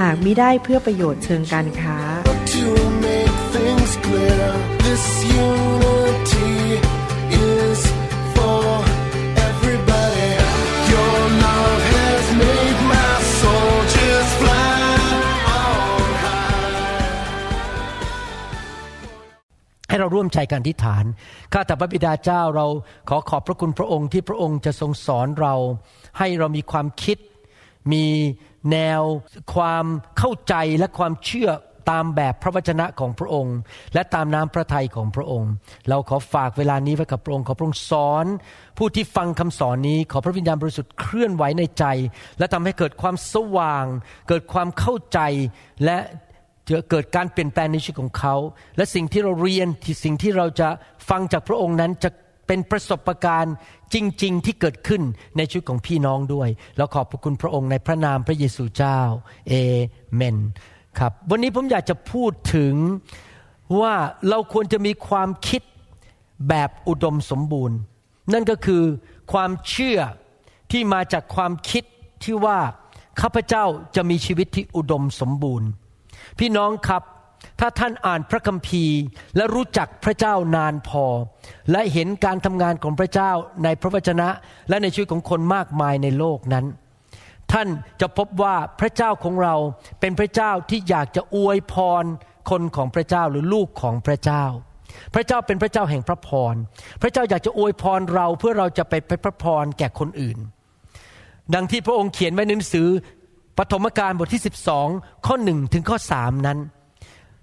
หากมิได้เพื่อประโยชน์เชิงการค้า To make things clear, this unity is for everybody. Your love has made my soldiers fly on high. ให้เราร่วมใจกันอธิษฐาน ข้าแต่พระบิดาเจ้าเราขอขอบพระคุณพระองค์ที่พระองค์จะทรงสอนเรา ให้เรามีความคิดมี แนวความเข้าใจและความเชื่อตามแบบพระวจนะของพระองค์ และตามน้ำพระทัยของพระองค์ เราขอฝากเวลานี้ไว้กับพระองค์ขอพระองค์สอน ผู้ที่ฟังคำสอนนี้ ขอพระวิญญาณบริสุทธิ์เคลื่อนไหวในใจ และทำให้เกิดความสว่าง เกิดความเข้าใจและจะเกิดการเปลี่ยนแปลงในชีวิตของเขา และสิ่งที่เราเรียนที่สิ่งที่เราจะฟังจากพระองค์นั้นจะ เป็นประสบการณ์จริง ๆ ที่เกิดขึ้นในชีวิตของพี่น้องด้วย แล้วขอบพระคุณพระองค์ในพระนามพระเยซูเจ้าเอเมนครับ วันนี้ผมอยากจะพูดถึงว่าเราควรจะมีความคิดแบบอุดมสมบูรณ์ นั่นก็คือความเชื่อที่มาจากความคิดที่ว่าข้าพเจ้าจะมีชีวิตที่อุดมสมบูรณ์ พี่น้องครับ ถ้าท่านอ่านพระคัมภีร์ และรู้จักพระเจ้านานพอ และเห็นการทำงานของพระเจ้าในพระวจนะ และในชีวิตของคนมากมายในโลกนั้น ท่านจะพบว่าพระเจ้าของเราเป็นพระเจ้าที่อยากจะอวยพรคนของพระเจ้าหรือลูกของพระเจ้า พระเจ้าเป็นพระเจ้าแห่งพระพร พระเจ้าอยากจะอวยพรเราเพื่อเราจะไปเป็นพระพรแก่คนอื่น ดังที่พระองค์เขียนไว้ในหนังสือปฐมกาลบทที่ 12 ข้อหนึ่งถึงข้อสามนั้น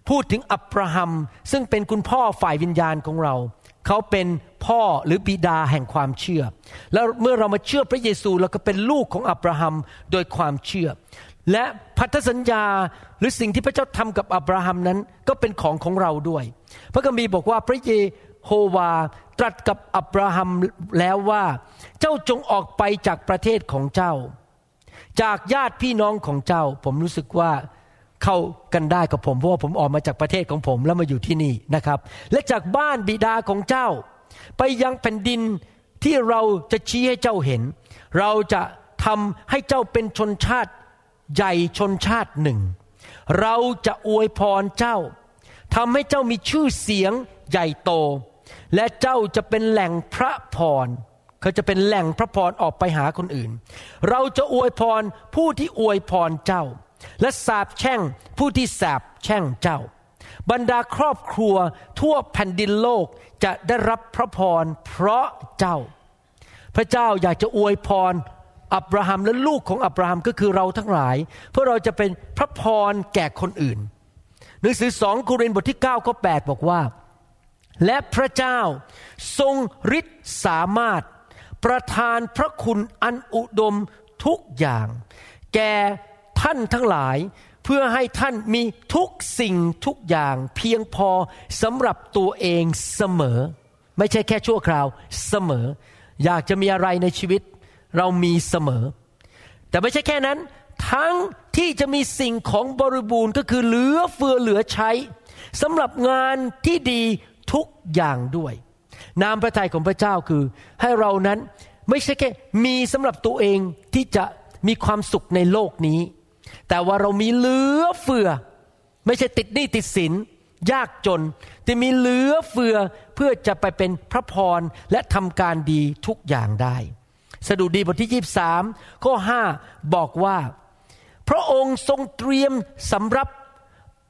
พูดถึงอับราฮัมซึ่งเป็นคุณพ่อฝ่ายวิญญาณของเรา เขาเป็นพ่อหรือบิดาแห่งความเชื่อ แล้วเมื่อเรามาเชื่อพระเยซูเราก็เป็นลูกของอับราฮัมโดยความเชื่อ และพันธสัญญาหรือสิ่งที่พระเจ้าทำกับอับราฮัมนั้นก็เป็นของของเราด้วย พระคัมภีร์บอกว่าพระเยโฮวาตรัสกับอับราฮัมแล้วว่า เจ้าจงออกไปจากประเทศของเจ้า จากญาติพี่น้องของเจ้า ผมรู้สึกว่า เข้ากันได้กับผมเพราะว่าผมออกมาจากประเทศของผมแล้วมาอยู่ที่นี่นะครับ และจากบ้านบิดาของเจ้า ไปยังแผ่นดินที่เราจะชี้ให้เจ้าเห็น เราจะทำให้เจ้าเป็นชนชาติใหญ่ชนชาติหนึ่ง เราจะอวยพรเจ้าทำให้เจ้ามีชื่อเสียงใหญ่โต และเจ้าจะเป็นแหล่งพระพรเขาจะเป็นแหล่งพระพรออกไปหาคนอื่น เราจะอวยพรผู้ที่อวยพรเจ้า และสาบแช่งผู้ที่สาบแช่งเจ้า บรรดาครอบครัวทั่วแผ่นดินโลกจะได้รับพระพรเพราะเจ้า พระเจ้าอยากจะอวยพรอับราฮัมและลูกของอับราฮัมก็คือเราทั้งหลาย เพื่อเราจะเป็นพระพรแก่คนอื่น หนังสือสองโครินธ์บทที่9ข้อ8บอกว่า และพระเจ้าทรงฤทธิ์สามารถประทานพระคุณอันอุดมทุกอย่าง แก่ ท่านทั้งหลายเพื่อให้ท่านมีทุกสิ่งทุกอย่างเพียงพอสำหรับตัวเองเสมอ ไม่ใช่แค่ชั่วคราวเสมอ อยากจะมีอะไรในชีวิตเรามีเสมอ แต่ไม่ใช่แค่นั้น ทั้งที่จะมีสิ่งของบริบูรณ์ก็คือเหลือเฟือเหลือใช้สำหรับงานที่ดีทุกอย่างด้วย นามพระทัยของพระเจ้าคือ ให้เรานั้นไม่ใช่แค่มีสำหรับตัวเองที่จะมีความสุขในโลกนี้ แต่ว่าเรามีเหลือเฟือ ไม่ใช่ติดหนี้ติดสินยากจน แต่มีเหลือเฟือเพื่อจะไปเป็นพระพรและทำการดีทุกอย่างได้ สดุดีบทที่ 23 ข้อ 5 บอกว่า พระองค์ทรงเตรียมสำรับ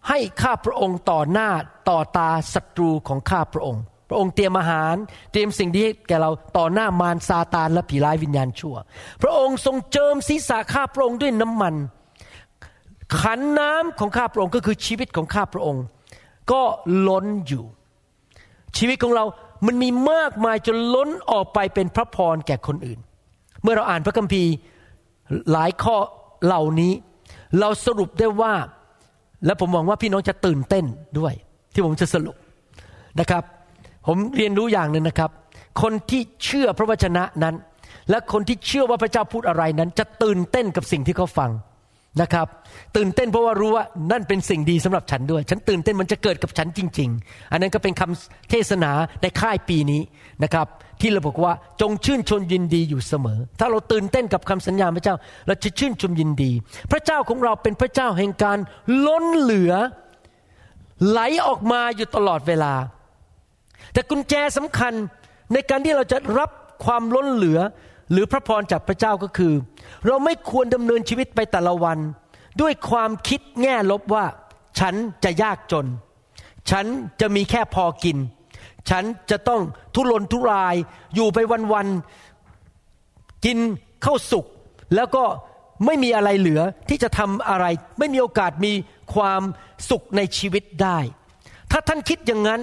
ให้ข้าพระองค์ต่อหน้าต่อตาศัตรูของข้าพระองค์ พระองค์เตรียมอาหาร เตรียมสิ่งดีให้แก่เราต่อหน้ามารซาตานและผีร้ายวิญญาณชั่ว พระองค์ทรงเจิมศีรษะข้าพระองค์ด้วยน้ำมัน ขันน้ำของข้าพระองค์ก็คือชีวิตของข้าพระองค์ ก็ล้นอยู่ ชีวิตของเรามันมีมากมายจนล้นออกไปเป็นพระพรแก่คนอื่น เมื่อเราอ่านพระคัมภีร์หลายข้อเหล่านี้ เราสรุปได้ว่า และผมหวังว่าพี่น้องจะตื่นเต้นด้วย ที่ผมจะสรุปนะครับ ผมเรียนรู้อย่างหนึ่งนะครับ คนที่เชื่อพระวจนะนั้น และคนที่เชื่อว่าพระเจ้าพูดอะไรนั้น จะตื่นเต้นกับสิ่งที่เขาฟัง นะครับ ตื่นเต้นเพราะว่ารู้ว่านั่นเป็นสิ่งดีสำหรับฉันด้วย ฉันตื่นเต้นมันจะเกิดกับฉันจริง ๆ อันนั้นก็เป็นคำเทศนาในค่ายปีนี้นะครับ ที่เราบอกว่าจงชื่นชมยินดีอยู่เสมอ ถ้าเราตื่นเต้นกับคำสัญญาพระเจ้า เราจะชื่นชมยินดี พระเจ้าของเราเป็นพระเจ้าแห่งการล้นเหลือ ไหลออกมาอยู่ตลอดเวลา แต่กุญแจสำคัญในการที่เราจะรับความล้นเหลือ หรือพระพรจากพระเจ้าก็คือ เราไม่ควรดำเนินชีวิตไปแต่ละวัน ด้วยความคิดแง่ลบว่า ฉันจะยากจน ฉันจะมีแค่พอกิน ฉันจะต้องทุรนทุรายอยู่ไปวันๆกินข้าวสุกแล้วก็ไม่มีอะไรเหลือที่จะทำอะไร ไม่มีโอกาสมีความสุขในชีวิตได้ ถ้าท่านคิดอย่างนั้น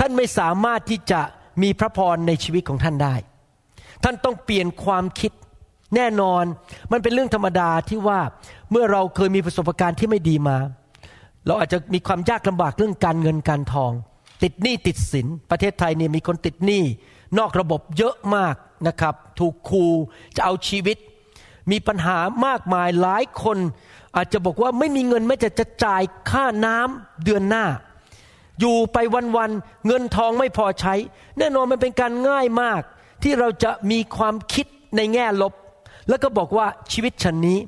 ท่านไม่สามารถที่จะมีพระพรในชีวิตของท่านได้ ท่านต้องเปลี่ยนความคิด แน่นอนมันเป็นเรื่องธรรมดาที่ว่าเมื่อเราเคยมีประสบการณ์ที่ไม่ดีมา เราอาจจะมีความยากลำบากเรื่องการเงินการทอง ติดหนี้ติดสิน ประเทศไทยเนี่ยมีคนติดหนี้นอกระบบเยอะมากนะครับ ถูกคูจะเอาชีวิต มีปัญหามากมายหลายคน อาจจะบอกว่าไม่มีเงินแม้จะจะจ่ายค่าน้ำเดือนหน้า อยู่ไปวันๆเงินทองไม่พอใช้ แน่นอนมันเป็นการง่ายมาก ที่เราจะมีความคิดในแง่ลบ แล้วก็บอกว่าชีวิตฉันนี้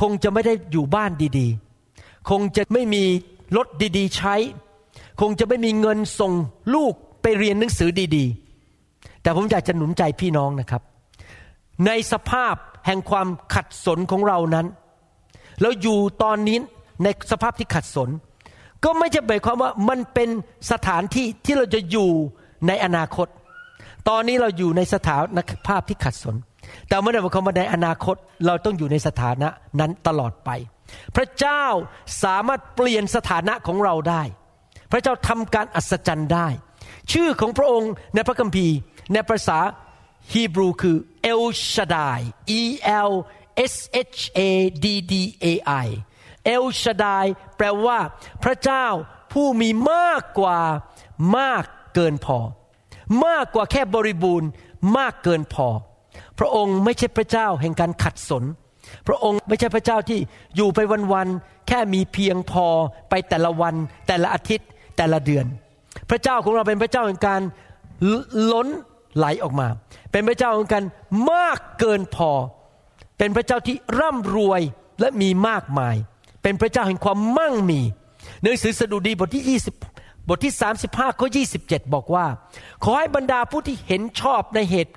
คงจะไม่ได้อยู่บ้านดีๆ คงจะไม่มีรถดีๆ ใช้ คงจะไม่มีเงินส่งลูกไปเรียนหนังสือดีๆ แต่ผมอยากจะหนุนใจพี่น้องนะครับ ในสภาพแห่งความขัดสนของเรานั้น เราอยู่ตอนนี้ในสภาพที่ขัดสน ก็ไม่จะหมายความว่ามันเป็นสถานที่ที่เราจะอยู่ในอนาคต ตอนนี้เราอยู่ในสถานภาพที่ขัดสน แต่ไม่ได้หมายความว่าในอนาคตเราต้องอยู่ในสถานะนั้นตลอดไป พระเจ้าสามารถเปลี่ยนสถานะของเราได้ พระเจ้าทำการอัศจรรย์ได้ ชื่อของพระองค์ในพระคัมภีร์ในภาษาฮีบรูคือเอลชาดาย E L S H A D D A I เอลชาดายแปลว่า พระเจ้าผู้มีมากกว่ามากเกินพอ มากกว่าแค่บริบูรณ์มากเกินพอ พระองค์ไม่ใช่พระเจ้าแห่งการขัดสน พระองค์ไม่ใช่พระเจ้าที่อยู่ไปวันๆแค่มีเพียงพอไปแต่ละวัน แต่ละอาทิตย์แต่ละเดือน พระเจ้าของเราเป็นพระเจ้าแห่งการล้นไหลออกมา เป็นพระเจ้าของการมากเกินพอ เป็นพระเจ้าที่ร่ำรวยและมีมากมาย เป็นพระเจ้าแห่งความมั่งมีในหนังสือสดุดีบทที่2 บทที่ 35ข้อ27 บอกว่า ขอให้บรรดาผู้ที่เห็นชอบในเหตุ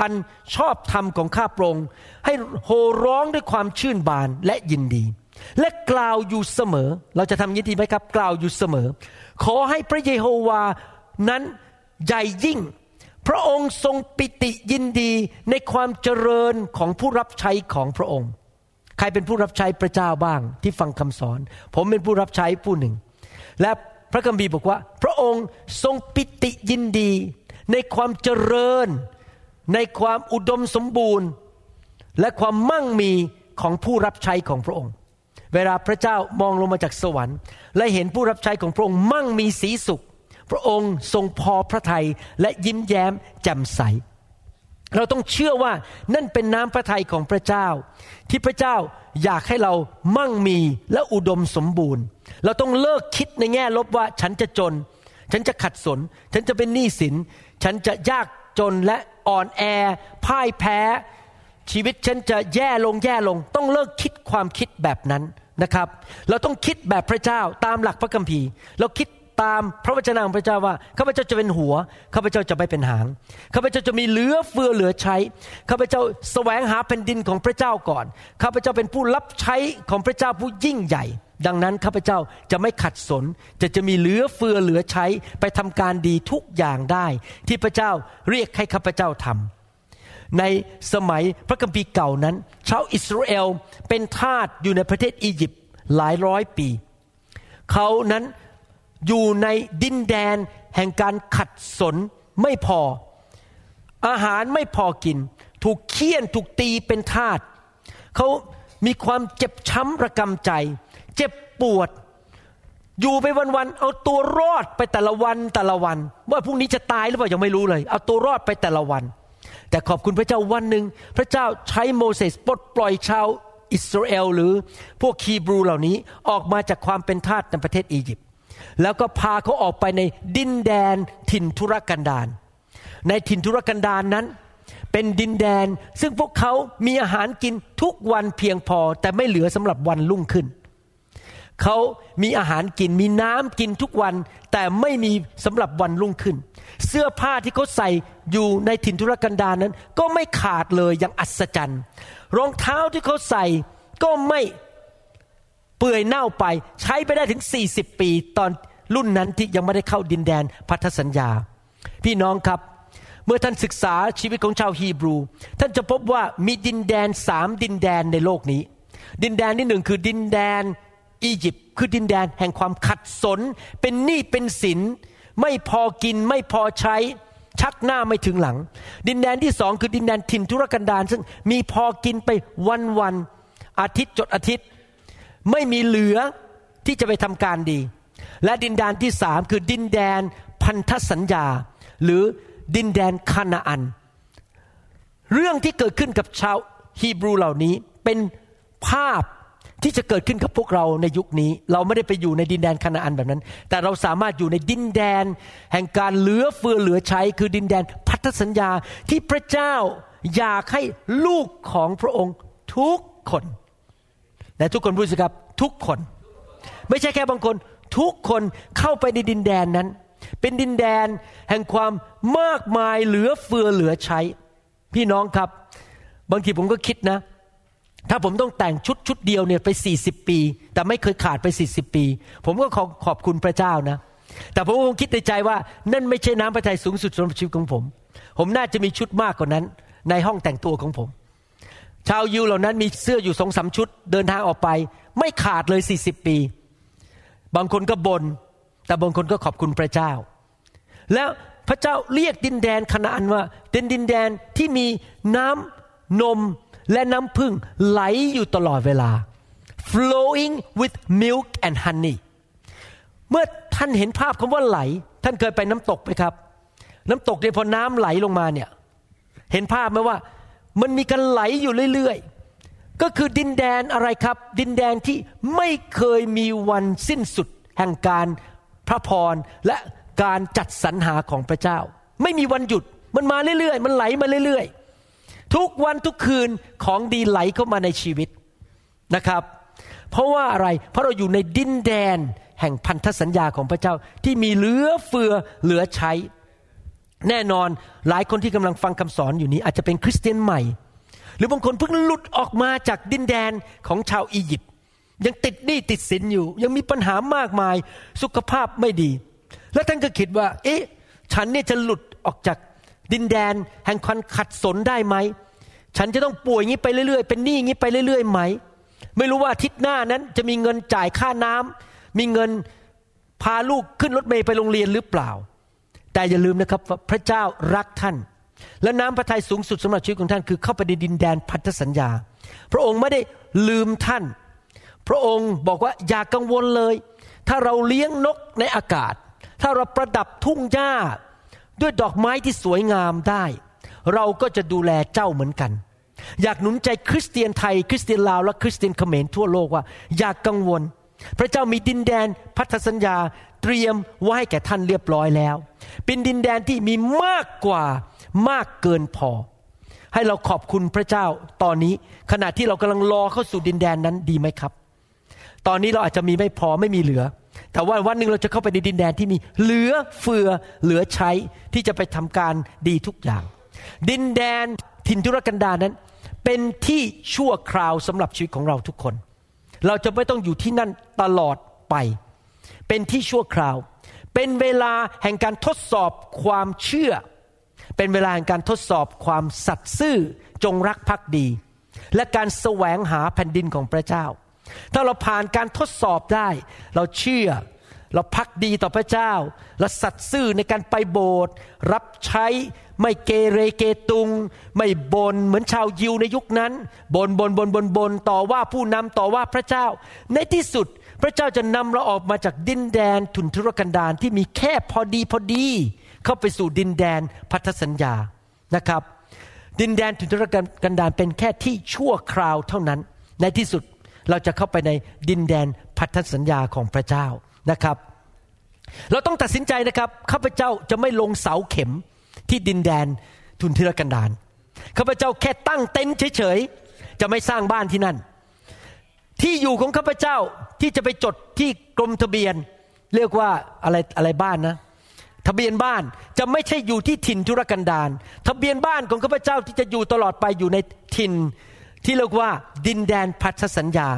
อันชอบธรรมของข้าพระองค์ให้โห่ร้องด้วยความชื่นบานและยินดี และกล่าวอยู่เสมอ เราจะทำยินดีไหมครับ กล่าวอยู่เสมอ ขอให้พระเยโฮวานั้นใหญ่ยิ่ง พระองค์ทรงปิติยินดีในความเจริญของผู้รับใช้ของพระองค์ ใครเป็นผู้รับใช้พระเจ้าบ้างที่ฟังคำสอน ผมเป็นผู้รับใช้ผู้หนึ่ง และ พระคัมภีร์บอกว่า พระองค์ทรงปิติยินดี ในความเจริญ ในความอุดมสมบูรณ์ และความมั่งมีของผู้รับใช้ของพระองค์ เวลาพระเจ้ามองลงมาจากสวรรค์ และเห็นผู้รับใช้ของพระองค์มั่งมีสีสุข พระองค์ทรงพอพระทัยและยิ้มแย้มแจ่มใส เราต้องเชื่อว่านั่นเป็นน้ำพระทัยของพระเจ้า ที่พระเจ้าอยากให้เรามั่งมีและอุดมสมบูรณ์ เราต้องเลิกคิดในแง่ลบว่าฉันจะจน ฉันจะขัดสน ฉันจะเป็นหนี้สิน ฉันจะยากจนและอ่อนแอ พ่ายแพ้ ชีวิตฉันจะแย่ลงแย่ลง ต้องเลิกคิดความคิดแบบนั้นนะครับ เราต้องคิดแบบพระเจ้าตามหลักพระคัมภีร์ เราคิด ตามพระวจนะของพระเจ้าว่าข้าพเจ้าจะเป็นหัวข้าพเจ้าจะไม่เป็นหางข้าพเจ้าจะมีเหลือเฟือเหลือใช้ข้าพเจ้าแสวงหาแผ่นดินของพระเจ้าก่อนข้าพเจ้าเป็นผู้รับใช้ของพระเจ้าผู้ยิ่งใหญ่ ดังนั้นข้าพเจ้าจะไม่ขัดสน จะจะมีเหลือเฟือเหลือใช้ไปทำการดีทุกอย่างได้ ที่พระเจ้าเรียกให้ข้าพเจ้าทำในสมัยพระคัมภีร์เก่านั้น ชาวอิสราเอลเป็นทาสอยู่ในประเทศอียิปต์หลายร้อยปี เขานั้น อยู่ในดินแดนแห่งการขัดสนไม่พอ อาหารไม่พอกิน ถูกเคี่ยนถูกตีเป็นทาสเขามีความเจ็บช้ำระกำใจ เจ็บปวด อยู่ไปวันๆเอาตัวรอดไปแต่ละวันแต่ละวัน ว่าพรุ่งนี้จะตายหรือเปล่ายังไม่รู้เลย เอาตัวรอดไปแต่ละวัน แต่ขอบคุณพระเจ้าวันหนึ่งพระเจ้าใช้โมเสสปลดปล่อยชาวอิสราเอลหรือพวกคีบรูเหล่านี้ออกมาจากความเป็นทาสในประเทศอียิปต์ แล้วก็พาเขาออกไปในดินแดนถิ่นทุรกันดารในถิ่นทุรกันดารนนั้น เป็นดินแดนซึ่งพวกเขามีอาหารกินทุกวันเพียงพอแต่ไม่เหลือสำหรับวันรุ่งขึ้น เขามีอาหารกินมีน้ำกินทุกวันแต่ไม่มีสำหรับวันรุ่งขึ้น เสื้อผ้าที่เขาใส่อยู่ในถิ่นทุรกันดารนั้น ก็ไม่ขาดเลยอย่างอัศจรรย์รองเท้าที่เขาใส่ก็ไม่เปื่อยเน่าไปใช้ไปได้ถึง 40 ปี ตอน รุ่นนั้นที่ยังไม่ได้เข้าดินแดนพันธสัญญา พี่น้องครับ เมื่อท่านศึกษาชีวิตของชาวฮีบรู ท่านจะพบว่ามีดินแดนสามดินแดนในโลกนี้ ดินแดนที่หนึ่งคือดินแดนอียิปต์คือดินแดนแห่งความขัดสน เป็นหนี้เป็นสิน ไม่พอกินไม่พอใช้ชักหน้าไม่ถึงหลัง ดินแดนที่สองคือดินแดนถิ่นทุรกันดารซึ่งมีพอกินไปวันวันอาทิตย์จดอาทิตย์ ไม่มีเหลือที่จะไปทำการดี และดินแดนที่สามคือดินแดนพันธสัญญา หรือดินแดนคานาอัน เรื่องที่เกิดขึ้นกับชาวฮีบรูเหล่านี้เป็นภาพที่จะเกิดขึ้นกับพวกเราในยุคนี้ เราไม่ได้ไปอยู่ในดินแดนคานาอันแบบนั้น แต่เราสามารถอยู่ในดินแดน แห่งการเหลือเฟือเหลือใช้ คือดินแดนพันธสัญญาที่พระเจ้าอยากให้ลูกของพระองค์ทุกคนและทุกคนพูดสิครับทุกคน ไม่ใช่แค่บางคน ทุกคนเข้าไปในดินแดนนั้น เป็นดินแดนแห่งความมากมายเหลือเฟือเหลือใช้ พี่น้องครับ บางทีผมก็คิดนะ ถ้าผมต้องแต่งชุดชุดเดียวเนี่ยไป 40 ปี แต่ไม่เคยขาดไป 40 ปี ผมก็ขอขอบคุณพระเจ้านะ แต่ผมก็คงคิดในใจว่า นั่นไม่ใช่น้ำพระทัยสูงสุดสำหรับชีวิตของผม ผมน่าจะมีชุดมากกว่านั้น ในห้องแต่งตัวของผม ชาวยิวเหล่านั้นมีเสื้ออยู่สองสามชุด เดินทางออกไป ไม่ขาดเลย 40 ปี บางคนก็บน่นแต่บางคนก็ขอบคุณพระเจ้า แล้วพระเจ้าเรียกดินแดนคณาอันว่าเป็นดินแดนที่มีน้ำนมและน้ำพึ่งไหลอยู่ตลอดเวลา flowing with milk and honey เมื่อท่านเห็นภาพคำว่าไหล ท่านเคยไปน้ำตกไหมครับ น้ำตกเนี่ยพอน้ำไหลลงมาเนี่ย เห็นภาพไหมว่า มันมีการไหลอยู่เรื่อย ก็คือดินแดนอะไรครับ ดินแดนที่ไม่เคยมีวันสิ้นสุด แห่งการพระพรและการจัดสรรหาของพระเจ้า ไม่มีวันหยุดมันมาเรื่อยๆ มันไหลมาเรื่อยๆ ทุกวันทุกคืนของดีไหลเข้ามาในชีวิตนะครับ เพราะว่าอะไรเพราะเราอยู่ในดินแดนแห่งพันธสัญญาของพระเจ้าที่มีเหลือเฟือเหลือใช้ แน่นอนหลายคนที่กำลังฟังคำสอนอยู่นี้อาจจะเป็นคริสเตียนใหม่ หรือบางคนเพิ่งหลุดออกมาจากดินแดนของชาวอียิปต์ยังติดหนี้ติดสินอยู่ ยังมีปัญหามากมายสุขภาพไม่ดี แล้วท่านก็คิดว่า เอ๊ะ ฉันเนี่ยจะหลุดออกจากดินแดน แห่งความขัดสนได้ไหม ฉันจะต้องป่วยงี้ไปเรื่อยๆ เป็นหนี้งี้ไปเรื่อยๆไหม ไม่รู้ว่าอาทิตย์หน้านั้นจะมีเงินจ่ายค่าน้ำมีเงินพาลูกขึ้นรถเมล์ไปโรงเรียนหรือเปล่า แต่อย่าลืมนะครับว่าพระเจ้ารักท่าน และน้ำพระทัยสูงสุดสำหรับชีวิตของท่านคือเข้าไปในดินแดนพันธสัญญา พระองค์ไม่ได้ลืมท่าน พระองค์บอกว่าอย่ากกังวลเลย ถ้าเราเลี้ยงนกในอากาศ ถ้าเราประดับทุ่งหญ้า ด้วยดอกไม้ที่สวยงามได้ เราก็จะดูแลเจ้าเหมือนกัน อยากหนุนใจคริสเตียนไทย คริสเตียนลาวและคริสเตียนเขมรทั่วโลกว่า อย่ากกังวล พระเจ้ามีดินแดนพันธสัญญาเตรียมไว้ให้แก่ท่านเรียบร้อยแล้ว เป็นดินแดนที่มีมากกว่า มากเกินพอ ให้เราขอบคุณพระเจ้าตอนนี้ขณะที่เรากำลังรอเข้าสู่ดินแดนนั้นดีไหมครับ ตอนนี้เราอาจจะมีไม่พอไม่มีเหลือ แต่ว่าวันหนึ่งเราจะเข้าไปในดินแดนที่มีเหลือเฟือเหลือใช้ที่จะไปทำการดีทุกอย่าง ดินแดนถิ่นทุรกันดารนั้น เป็นที่ชั่วคราวสำหรับชีวิตของเราทุกคน เราจะไม่ต้องอยู่ที่นั่นตลอดไป เป็นที่ชั่วคราว เป็นเวลาแห่งการทดสอบความเชื่อ เป็นเวลาแห่งการทดสอบความสัตย์ซื่อจงรักภักดี และการแสวงหาแผ่นดินของพระเจ้า ถ้าเราผ่านการทดสอบได้ เราเชื่อ เราพักดีต่อพระเจ้า และสัตย์ซื่อในการไปโบสถ์รับใช้ไม่เกเรเกตุง ไม่บนเหมือนชาวยิวในยุคนั้นบนบนบนบนบนต่อว่าผู้นำต่อว่าพระเจ้า ในที่สุดพระเจ้าจะนำเราออกมาจากดินแดนทุนทุรกันดารที่มีแค่พอดีพอดี เข้าไปสู่ดินแดนพันธสัญญานะครับ ดินแดนทุนทรกันดารเป็นแค่ที่ชั่วคราวเท่านั้น ในที่สุดเราจะเข้าไปในดินแดนพันธสัญญาของพระเจ้านะครับ เราต้องตัดสินใจนะครับข้าพเจ้าจะไม่ลงเสาเข็มที่ดินแดนทุนทุรกันดารข้าพเจ้าแค่ตั้งเต็นท์เฉยๆจะไม่สร้างบ้านที่นั่น ที่อยู่ของข้าพเจ้าที่จะไปจดที่กรมทะเบียน เรียกว่าอะไรอะไรบ้านนะ ทะเบียนบ้านจะไม่ใช่อยู่ที่ถิ่นทุรกันดารทะเบียนบ้านของข้าพเจ้าที่จะอยู่ตลอดไปอยู่ในถิ่น ที่เรียกว่าดินแดนพันธสัญญา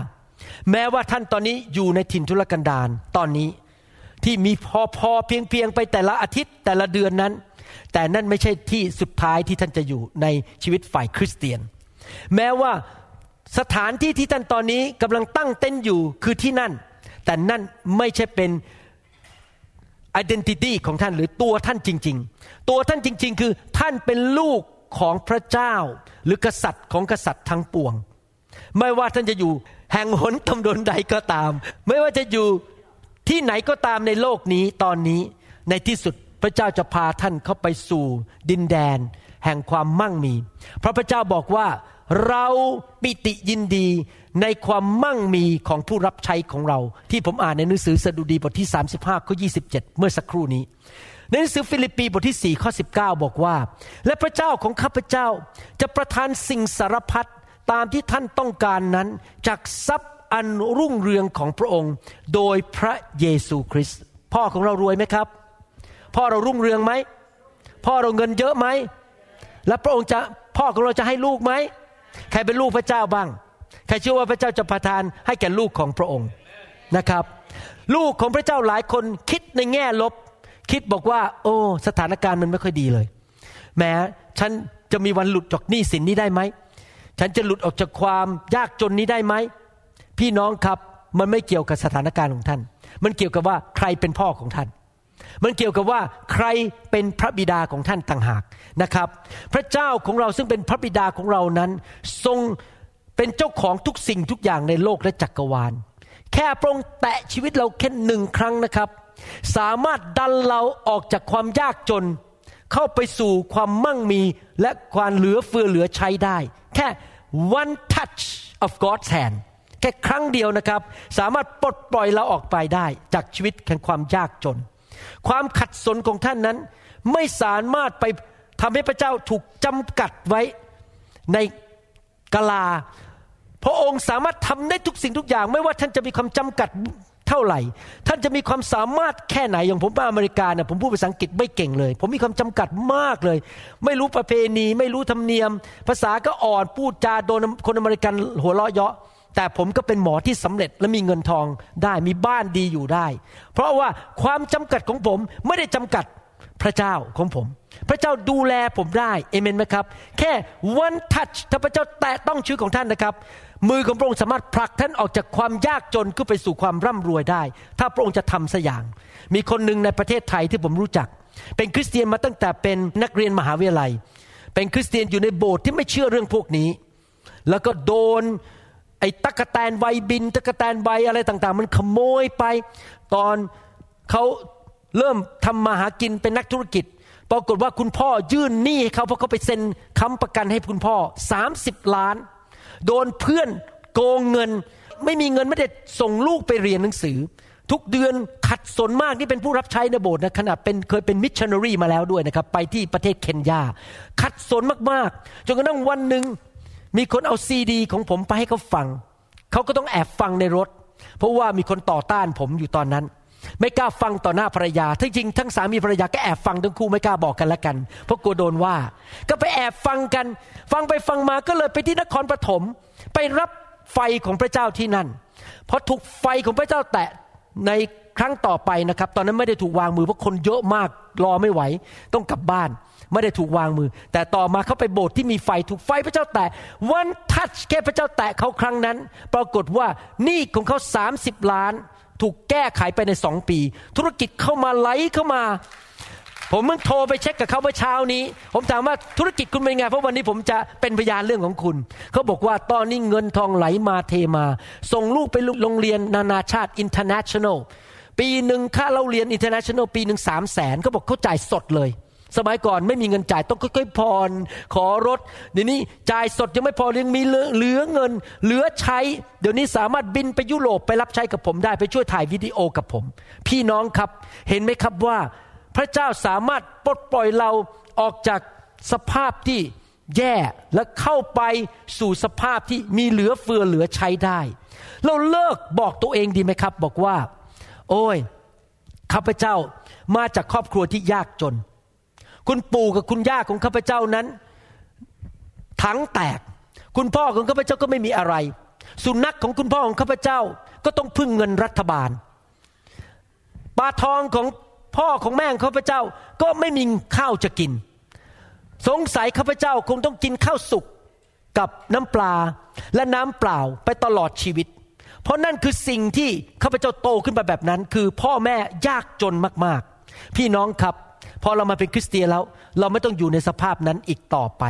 แม้ว่าท่านตอนนี้อยู่ในถิ่นทุรกันดารตอนนี้ที่มีพอพอเพียงเพียงไปแต่ละอาทิตย์แต่ละเดือนนั้น แต่นั่นไม่ใช่ที่สุดท้ายที่ท่านจะอยู่ในชีวิตฝ่ายคริสเตียน แม้ว่าสถานที่ที่ท่านตอนนี้กำลังตั้งเต้นอยู่คือที่นั่น แต่นั่นไม่ใช่เป็น identity ของท่านหรือตัวท่านจริง ๆ ตัวท่านจริง ๆ คือท่านเป็นลูกของพระเจ้า หรือกษัตริย์ของกษัตริย์ทั้งปวง ไม่ว่าท่านจะอยู่แห่งหนตำบลใดก็ตาม ไม่ว่าจะอยู่ที่ไหนก็ตามในโลกนี้ตอนนี้ในที่สุดพระเจ้าจะพาท่านเข้าไปสู่ดินแดน แห่งความมั่งมี เพราะพระเจ้าบอกว่า เราปิติยินดีในความมั่งมีของผู้รับใช้ของเรา ที่ผมอ่านในหนังสือสดุดีบทที่ 35ข้อ27 เมื่อสักครู่นี้ ในหนังสือฟิลิปปีบทที่4ข้อ19 บอกว่า และพระเจ้าของข้าพเจ้าจะประทานสิ่งสารพัดตามที่ท่านต้องการนั้น จากทรัพย์อันรุ่งเรืองของพระองค์ โดยพระเยซูคริสต์พ่อของเรารวยไหมครับ พ่อเรารุ่งเรืองไหมพ่อเราเงินเยอะไหมและพระองค์จะพ่อของเราจะให้ลูกไหม ใครเป็นลูกพระเจ้าบ้าง ใครเชื่อว่าพระเจ้าจะประทานให้แก่ลูกของพระองค์นะครับ ลูกของพระเจ้าหลายคนคิดในแง่ลบ คิดบอกว่า โอ้สถานการณ์มันไม่ค่อยดีเลย แม้ฉันจะมีวันหลุดจากหนี้สินนี้ได้ไหม ฉันจะหลุดออกจากความยากจนนี้ได้ไหม พี่น้องครับมันไม่เกี่ยวกับสถานการณ์ของท่าน มันเกี่ยวกับว่าใครเป็นพ่อของท่าน มันเกี่ยวกับว่าใครเป็นพระบิดาของท่านต่างหากนะครับ พระเจ้าของเราซึ่งเป็นพระบิดาของเรานั้น ทรงเป็นเจ้าของทุกสิ่งทุกอย่างในโลกและจักรวาล แค่พระองค์แตะชีวิตเราแค่หนึ่งครั้งนะครับ สามารถดันเราออกจากความยากจน เข้าไปสู่ความมั่งมีและความเหลือเฟือเหลือใช้ได้ แค่ one touch of God's hand แค่ครั้งเดียวนะครับ สามารถปลดปล่อยเราออกไปได้จากชีวิตแห่งความยากจน ความขัดสนของท่านนั้น ไม่สามารถไปทำให้พระเจ้าถูกจำกัดไว้ในกาลา พระองค์สามารถทำได้ทุกสิ่งทุกอย่าง ไม่ว่าท่านจะมีความจำกัดเท่าไหร่ ท่านจะมีความสามารถแค่ไหนอย่างผมมาอเมริกาเนี่ยผมพูดภาษาอังกฤษไม่เก่งเลย ผมมีความจำกัดมากเลย ไม่รู้ประเพณี ไม่รู้ธรรมเนียม ภาษาก็อ่อนพูดจาโดนคนอเมริกันหัวเราะเยาะ แต่ผมก็เป็นหมอที่สำเร็จและมีเงินทองได้มีบ้านดีอยู่ได้ เพราะว่าความจำกัดของผมไม่ได้จำกัดพระเจ้าของผม พระเจ้าดูแลผมได้เอเมนไหมครับ แค่ one touch ถ้าพระเจ้าแตะต้องชีวิตของท่านนะครับ มือของพระองค์สามารถผลักท่านออกจากความยากจนขึ้นไปสู่ความร่ำรวยได้ ถ้าพระองค์จะทำสัอย่าง มีคนหนึ่งในประเทศไทยที่ผมรู้จัก เป็นคริสเตียนมาตั้งแต่เป็นนักเรียนมหาวิทยาลัย เป็นคริสเตียนอยู่ในโบสถ์ที่ไม่เชื่อเรื่องพวกนี้ แล้วก็โดน ไอ้ตักะแตนใบบินตักะแตนใบอะไรต่างๆ มันขโมยไป ตอนเขาเริ่มทำมาหากินเป็นนักธุรกิจ ปรากฏว่าคุณพ่อยื่นหนี้ให้เขาเพราะเขาไปเซ็นค้ำประกันให้คุณพ่อ 30 ล้าน โดนเพื่อนโกงเงิน ไม่มีเงินไม่ได้ส่งลูกไปเรียนหนังสือ ทุกเดือนขัดสนมากที่เป็นผู้รับใช้ในโบสถ์นะขณะเป็นเคยเป็นมิชชันนารีมาแล้วด้วยนะครับ ไปที่ประเทศเคนยา ขัดสนมากๆจนกระทั่งวันหนึ่ง มีคนเอาซีดี ของผมไปให้เขาฟัง เขาก็ต้องแอบฟังในรถ เพราะว่ามีคนต่อต้านผมอยู่ตอนนั้น ไม่กล้าฟังต่อหน้าภรรยาทั้งจริงทั้งสามีภรรยาก็แอบฟังทั้งคู่ไม่กล้าบอกกันละกัน เพราะกลัวโดนว่า ก็ไปแอบฟังกัน ฟังไปฟังมาก็เลยไปที่นครปฐมไปรับไฟของพระเจ้าที่นั่นพอถูกไฟของพระเจ้าแตะในครั้งต่อไปนะครับ ตอนนั้นไม่ได้ถูกวางมือเพราะคนเยอะมากรอไม่ไหว ต้องกลับบ้าน ไม่ได้ถูกวางมือ แต่ต่อมาเขาไปโบสถ์ที่มีไฟถูกไฟพระเจ้าแตะวันทัชแค่พระเจ้าแตะเขาครั้งนั้น ปรากฏว่านี้ของเขา30 ล้าน ถูกแก้ไขไปในสองปี ธุรกิจเข้ามาไหลเข้ามา ผมเพิ่งโทรไปเช็คกับเขาเมื่อเช้านี้ ผมถามว่าธุรกิจคุณเป็นไงเพราะวันนี้ผมจะเป็นพยานเรื่องของคุณ เขาบอกว่าตอนนี้เงินทองไหลมาเทมา ส่งลูกไปโรงเรียนนานาชาติ international ปีหนึ่งค่าเราเรียน international ปีหนึ่งสามแสนเขาบอกเขาจ่ายสดเลย สมัยก่อนไม่มีเงินจ่ายต้องค่อยๆผ่อนขอรถเดี๋ยวนี้จ่ายสดยังไม่พอยังมีเหลือเหลือเงิน เหลือใช้ เดี๋ยวนี้สามารถบินไปยุโรปไปรับใช้กับผมได้ไปช่วยถ่ายวิดีโอกับผม พี่น้องครับเห็นไหมครับว่า พระเจ้าสามารถปลดปล่อยเราออกจากสภาพที่แย่และเข้าไปสู่สภาพที่มีเหลือเฟือเหลือใช้ได้ เราเลิกบอกตัวเองดีไหมครับ บอกว่า โอ้ยข้าพเจ้ามาจากครอบครัวที่ยากจน คุณปู่กับคุณย่าของข้าพเจ้านั้น ถังแตก คุณพ่อของข้าพเจ้าก็ไม่มีอะไร สุนัขของคุณพ่อของข้าพเจ้าก็ต้องพึ่งเงินรัฐบาลปลาทองของพ่อของแม่ข้าพเจ้าก็ไม่มีข้าวจะกิน สงสัยข้าพเจ้าคงต้องกินข้าวสุกกับน้ำปลาและน้ำเปล่าไปตลอดชีวิต เพราะนั่นคือสิ่งที่ข้าพเจ้าโตขึ้นมาแบบนั้น คือพ่อแม่ยากจนมากๆ พี่น้องครับ พอเรามาเป็นคริสเตียนแล้ว เราไม่ต้องอยู่ในสภาพนั้นอีกต่อไป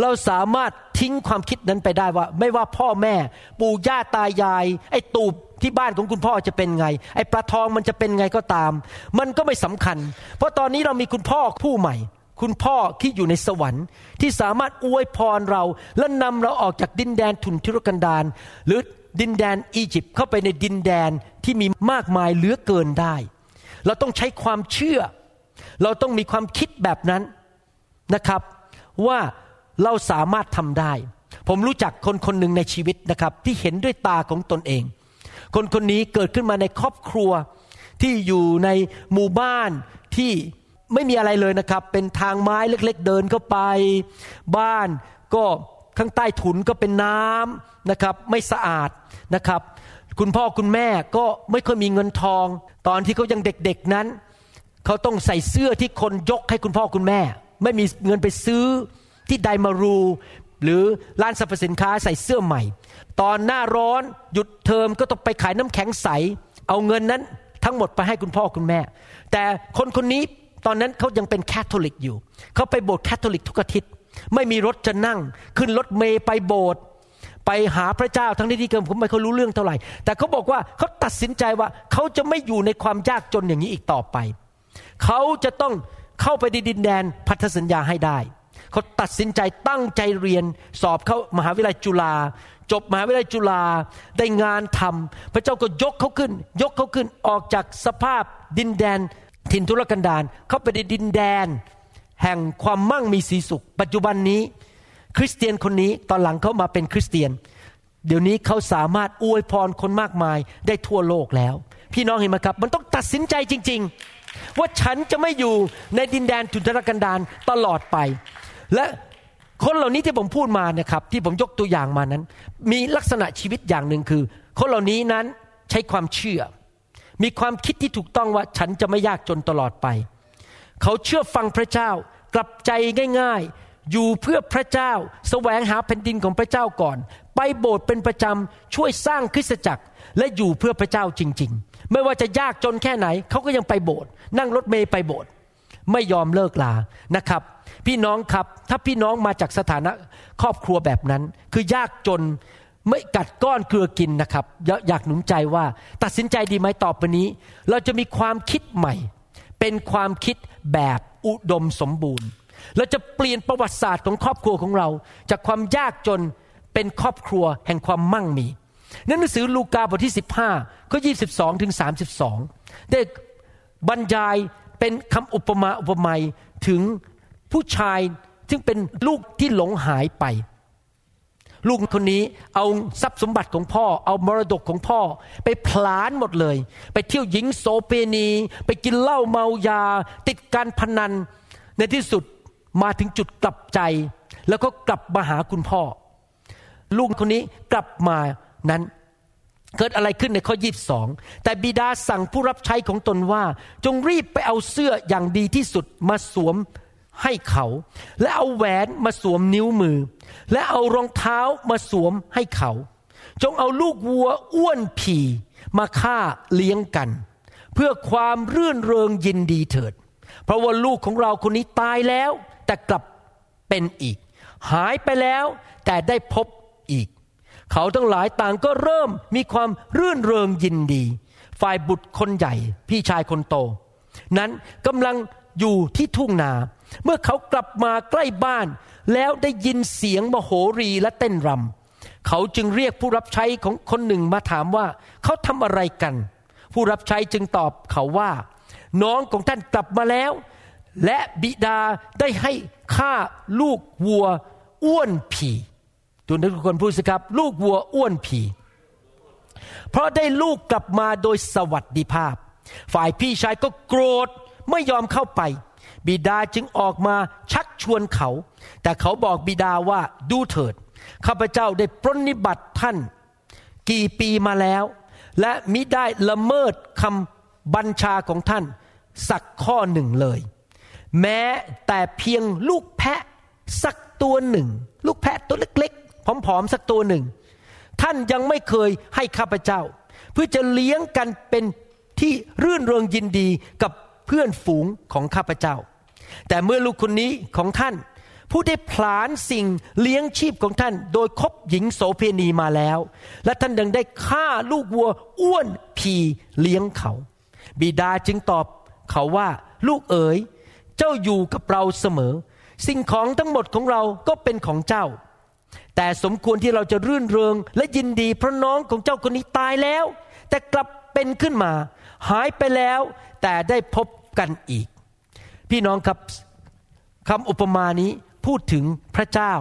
เราสามารถทิ้งความคิดนั้นไปได้ว่า ไม่ว่าพ่อแม่ ปู่ย่าตายาย ไอ้ตูบที่บ้านของคุณพ่อจะเป็นไง ไอ้ปลาทองมันจะเป็นไงก็ตาม มันก็ไม่สำคัญ เพราะตอนนี้เรามีคุณพ่อผู้ใหม่ คุณพ่อที่อยู่ในสวรรค์ ที่สามารถอวยพรเรา และนำเราออกจากดินแดนทุนทุรกันดารหรือดินแดนอียิปต์เข้าไปในดินแดนที่มีมากมายเหลือเกินได้ เราต้องใช้ความเชื่อ เราต้องมีความคิดแบบนั้นนะครับ ว่าเราสามารถทำได้ ผมรู้จักคนคนหนึ่งในชีวิตนะครับ ที่เห็นด้วยตาของตนเอง คนคนนี้เกิดขึ้นมาในครอบครัวที่อยู่ในหมู่บ้านที่ไม่มีอะไรเลยนะครับ เป็นทางไม้เล็กๆ เดินเข้าไป บ้านก็ข้างใต้ถุนก็เป็นน้ำนะครับ ไม่สะอาดนะครับ คุณพ่อคุณแม่ก็ไม่ค่อยมีเงินทอง ตอนที่เขายังเด็กๆนั้น เขาต้องใส่เสื้อที่คนยกให้คุณพ่อคุณแม่ ไม่มีเงินไปซื้อที่ไดมารู หรือร้านสรรพสินค้าใส่เสื้อใหม่ ตอนหน้าร้อนหยุดเทอมก็ต้องไปขายน้ำแข็งใส เอาเงินนั้นทั้งหมดไปให้คุณพ่อคุณแม่ แต่คนคนนี้ตอนนั้นเขายังเป็นคาทอลิกอยู่ เขาไปโบสถ์คาทอลิกทุกอาทิตย์ ไม่มีรถจะนั่ง ขึ้นรถเมย์ไปโบสถ์ไปหาพระเจ้าทั้งที่ที่เกิมผมไม่ค่อยรู้เรื่องเท่าไหร่ แต่เขาบอกว่าเขาตัดสินใจว่าเขาจะไม่อยู่ในความยากจนอย่างนี้อีกต่อไป เขาจะต้องเข้าไปในดินแดนพันธสัญญาให้ได้ เขาตัดสินใจตั้งใจเรียนสอบเข้ามหาวิทยาลัยจุฬาจบมหาวิทยาลัยจุฬาได้งานทำพระเจ้าก็ยกเขาขึ้น ยกเขาขึ้นออกจากสภาพดินแดน ถิ่นทุรกันดารเข้าไปในดินแดน แห่งความมั่งมีสีสุข ปัจจุบันนี้ คริสเตียนคนนี้ตอนหลังเขามาเป็นคริสเตียน เดี๋ยวนี้เขาสามารถอวยพรคนมากมายได้ทั่วโลกแล้ว พี่น้องเห็นไหมครับ มันต้องตัดสินใจจริง ๆ ว่าฉันจะไม่อยู่ในดินแดนทุนทรกันดารตลอดไป และคนเหล่านี้ที่ผมพูดมานะครับที่ผมยกตัวอย่างมานั้น มีลักษณะชีวิตอย่างหนึ่งคือ คนเหล่านี้นั้นใช้ความเชื่อ มีความคิดที่ถูกต้องว่าฉันจะไม่ยากจนตลอดไป เขาเชื่อฟังพระเจ้ากลับใจง่ายๆ อยู่เพื่อพระเจ้าแสวงหาแผ่นดินของพระเจ้าก่อน ไปโบสถ์เป็นประจำช่วยสร้างคริสตจักรและอยู่เพื่อพระเจ้าจริง ๆ ไม่ว่าจะยากจนแค่ไหน เขาก็ยังไปโบสถ์นั่งรถเมย์ไปโบสถ์ไม่ยอมเลิกลานะครับ พี่น้องครับถ้าพี่น้องมาจากสถานะครอบครัวแบบนั้น คือยากจนไม่กัดก้อนเกลือกินนะครับ อยากหนุนใจว่าตัดสินใจดีไหมต่อไปนี้ เราจะมีความคิดใหม่ เป็นความคิดแบบอุดมสมบูรณ์ เราจะเปลี่ยนประวัติศาสตร์ของครอบครัวของเรา จากความยากจนเป็นครอบครัวแห่งความมั่งมี ในหนังสือลูกาบทที่ 15ข้อ22ถึง32 ได้บรรยายเป็นคำอุปมาอุปไมยถึงผู้ชายซึ่งเป็นลูกที่หลงหายไป ลูกคนนี้เอาทรัพย์สมบัติของพ่อ เอามรดกของพ่อ ไปพลานหมดเลย ไปเที่ยวหญิงโสเปณี ไปกินเหล้าเมายา ติดการพนัน ในที่สุดมาถึงจุดกลับใจ แล้วก็กลับมาหาคุณพ่อ ลูกคนนี้กลับมา นั้นเกิดอะไรขึ้นในข้อยีบสองแต่บิดาสั่งผู้รับใช้ของตนว่า จงรีบไปเอาเสื้ออย่างดีที่สุดมาสวมให้เขา และเอาแหวนมาสวมนิ้วมือ และเอารองเท้ามาสวมให้เขา จงเอาลูกวัวอ้วนผีมาฆ่าเลี้ยงกัน เพื่อความรื่นเริงยินดีเถิด เพราะว่าลูกของเราคนนี้ตายแล้ว แต่กลับเป็นอีก หายไปแล้วแต่ได้พบ เขาทั้งหลายต่างก็เริ่มมีความรื่นเริงยินดี ฝ่ายบุตรคนใหญ่ พี่ชายคนโต นั้นกำลังอยู่ที่ทุ่งนา เมื่อเขากลับมาใกล้บ้าน แล้วได้ยินเสียงมโหรีและเต้นรำเขาจึงเรียกผู้รับใช้ของคนหนึ่งมาถามว่า เขาทำอะไรกัน ผู้รับใช้จึงตอบเขาว่า น้องของท่านกลับมาแล้ว และบิดาได้ให้ฆ่าลูกวัวอ้วนผี ตัวนักคนพูดสิครับ ลูกวัวอ้วนผี เพราะได้ลูกกลับมาโดยสวัสดิภาพ ฝ่ายพี่ชายก็โกรธไม่ยอมเข้าไป บิดาจึงออกมาชักชวนเขา แต่เขาบอกบิดาว่าดูเถิด ข้าพเจ้าได้ปรนนิบัติท่าน กี่ปีมาแล้ว และมิได้ละเมิดคำบัญชาของท่าน สักข้อหนึ่งเลย แม้แต่เพียงลูกแพะสักตัวหนึ่ง ลูกแพะตัวเล็ก ผอมๆสักตัวหนึ่ง ท่านยังไม่เคยให้ข้าพเจ้า เพื่อจะเลี้ยงกันเป็นที่รื่นเริงยินดีกับเพื่อนฝูงของข้าพเจ้า แต่เมื่อลูกคนนี้ของท่าน ผู้ได้ผลานสิ่งเลี้ยงชีพของท่าน โดยคบหญิงโสเพณีมาแล้ว และท่านยังได้ฆ่าลูกวัวอ้วนพีเลี้ยงเขา บิดาจึงตอบเขาว่าลูกเอ๋ย เจ้าอยู่กับเราเสมอ สิ่งของทั้งหมดของเราก็เป็นของเจ้า แต่สมควรที่เราจะรื่นเริงและยินดีเพราะน้องของเจ้าคนนี้ตายแล้ว แต่กลับเป็นขึ้นมา หายไปแล้ว แต่ได้พบกันอีก พี่น้องครับคำอุปมานี้พูดถึงพระเจ้า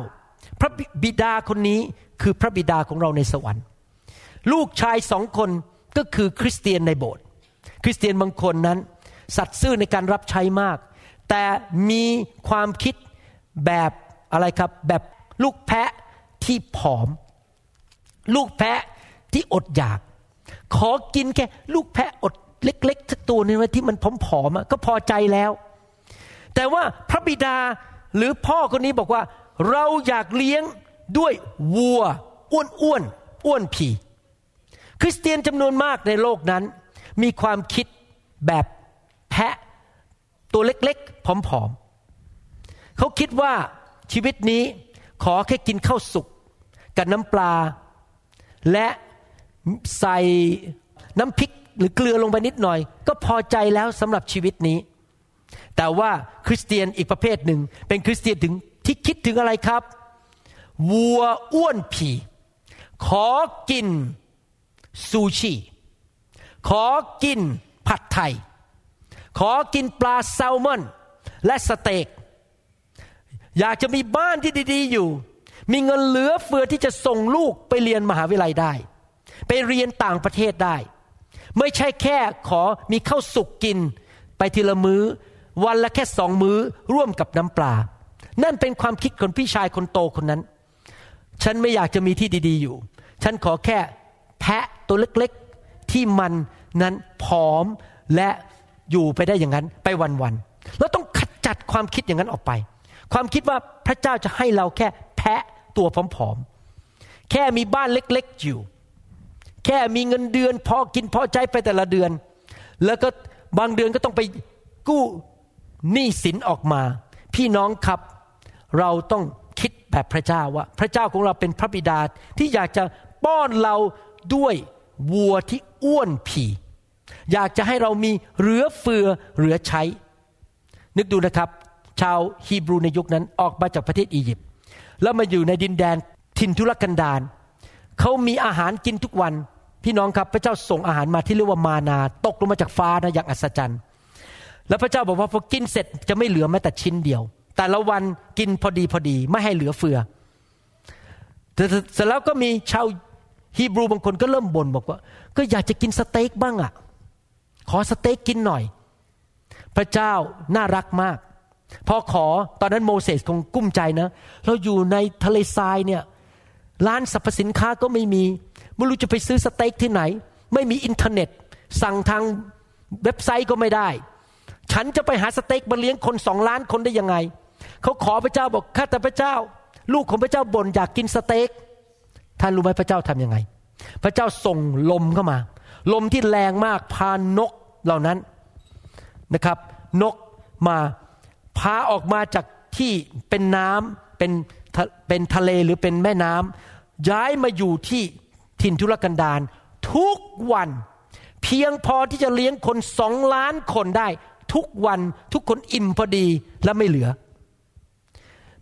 พระบิดาคนนี้คือพระบิดาของเราในสวรรค์ ลูกชายสองคนก็คือคริสเตียนในโบสถ์คริสเตียนบางคนนั้น สัตย์ซื่อในการรับใช้มาก แต่มีความคิดแบบอะไรครับแบบลูกแพะ ที่ผอม ลูกแพะที่อดอยาก ขอกินแค่ลูกแพะอดเล็กๆสักตัวนึงไว้ที่มันผอมๆก็พอใจแล้ว แต่ว่าพระบิดาหรือพ่อคนนี้บอกว่า เราอยากเลี้ยงด้วยวัวอ้วนอ้วนๆอ้วนผีคริสเตียนจำนวนมากในโลกนั้น มีความคิดแบบแพะตัวเล็กๆผอมๆเขาคิดว่าชีวิตนี้ขอแค่กินข้าวสุก กับน้ำปลา และใส่น้ำพริกหรือเกลือลงไปนิดหน่อย ก็พอใจแล้วสำหรับชีวิตนี้ แต่ว่าคริสเตียนอีกประเภทหนึ่ง เป็นคริสเตียนถึงที่คิดถึงอะไรครับวัวอ้วนผีขอกินซูชิขอกินผัดไทย ขอกินปลาแซลมอน และสเต็ก อยากจะมีบ้านที่ดี ๆ อยู่ มีเงินเหลือเฟือที่จะส่งลูกไปเรียนมหาวิทยาลัยได้ ไปเรียนต่างประเทศได้ ไม่ใช่แค่ขอมีข้าวสุกกิน ไปทีละมื้อ วันละแค่สองมื้อร่วมกับน้ำปลา นั่นเป็นความคิดของพี่ชายคนโตคนนั้น ฉันไม่อยากจะมีที่ดี ๆ อยู่ ฉันขอแค่แพะตัวเล็กๆ ที่มันนั้นผอมและอยู่ไปได้อย่างนั้นไปวันๆแล้วต้องขจัดความคิดอย่างนั้นออกไป ความคิดว่าพระเจ้าจะให้เราแค่แพะ ตัวผอมๆ แค่มีบ้านเล็กๆอยู่ แค่มีเงินเดือนพอกินพอใจไปแต่ละเดือน แล้วก็บางเดือนก็ต้องไปกู้หนี้สินออกมา พี่น้องครับ เราต้องคิดแบบพระเจ้าว่า พระเจ้าของเราเป็นพระบิดาที่อยากจะป้อนเราด้วยวัวที่อ้วนผีอยากจะให้เรามีเหลือเฟือเหลือใช้ นึกดูนะครับ ชาวฮีบรูในยุคนั้นออกมาจากประเทศอียิปต์ แล้วมาอยู่ในดินแดนทินทุรกันดารเขามีอาหารกินทุกวัน พี่น้องครับพระเจ้าส่งอาหารมาที่เรียกว่ามานา ตกลงมาจากฟ้านะอย่างอัศจรรย์ แล้วพระเจ้าบอกว่าพอกินเสร็จจะไม่เหลือแม้แต่ชิ้นเดียว แต่ละวันกินพอดีพอดีไม่ให้เหลือเฟือแต่เสร็จแล้วก็มีชาวฮีบรูบางคนก็เริ่มบ่นบอกว่า ก็อยากจะกินสเต็กบ้างอะ่ะ ขอสเต็กกินหน่อย พระเจ้าน่ารักมาก พอขอตอนนั้นโมเสสคงกุ้มใจนะ เราอยู่ในทะเลทรายเนี่ยร้านสรรพสินค้าก็ไม่มี ไม่รู้จะไปซื้อสเต็กที่ไหน ไม่มีอินเทอร์เน็ต สั่งทางเว็บไซต์ก็ไม่ได้ ฉันจะไปหาสเต็กมาเลี้ยงคนสองล้านคนได้ยังไง เขาขอพระเจ้าบอกข้าแต่พระเจ้า ลูกของพระเจ้าบ่นอยากกินสเต็กท่านรู้ไหมพระเจ้าทำยังไง พระเจ้าส่งลมเข้ามา ลมที่แรงมากพานกเหล่านั้นนะครับ นกมา พาออกมาจากที่เป็นน้ำเป็นเป็นทะเลหรือเป็นแม่น้ำย้ายมาอยู่ที่ถิ่นทุรกันดารทุกวัน เพียงพอที่จะเลี้ยงคนสองล้านคนได้ ทุกวันทุกคนอิ่มพอดีและไม่เหลือ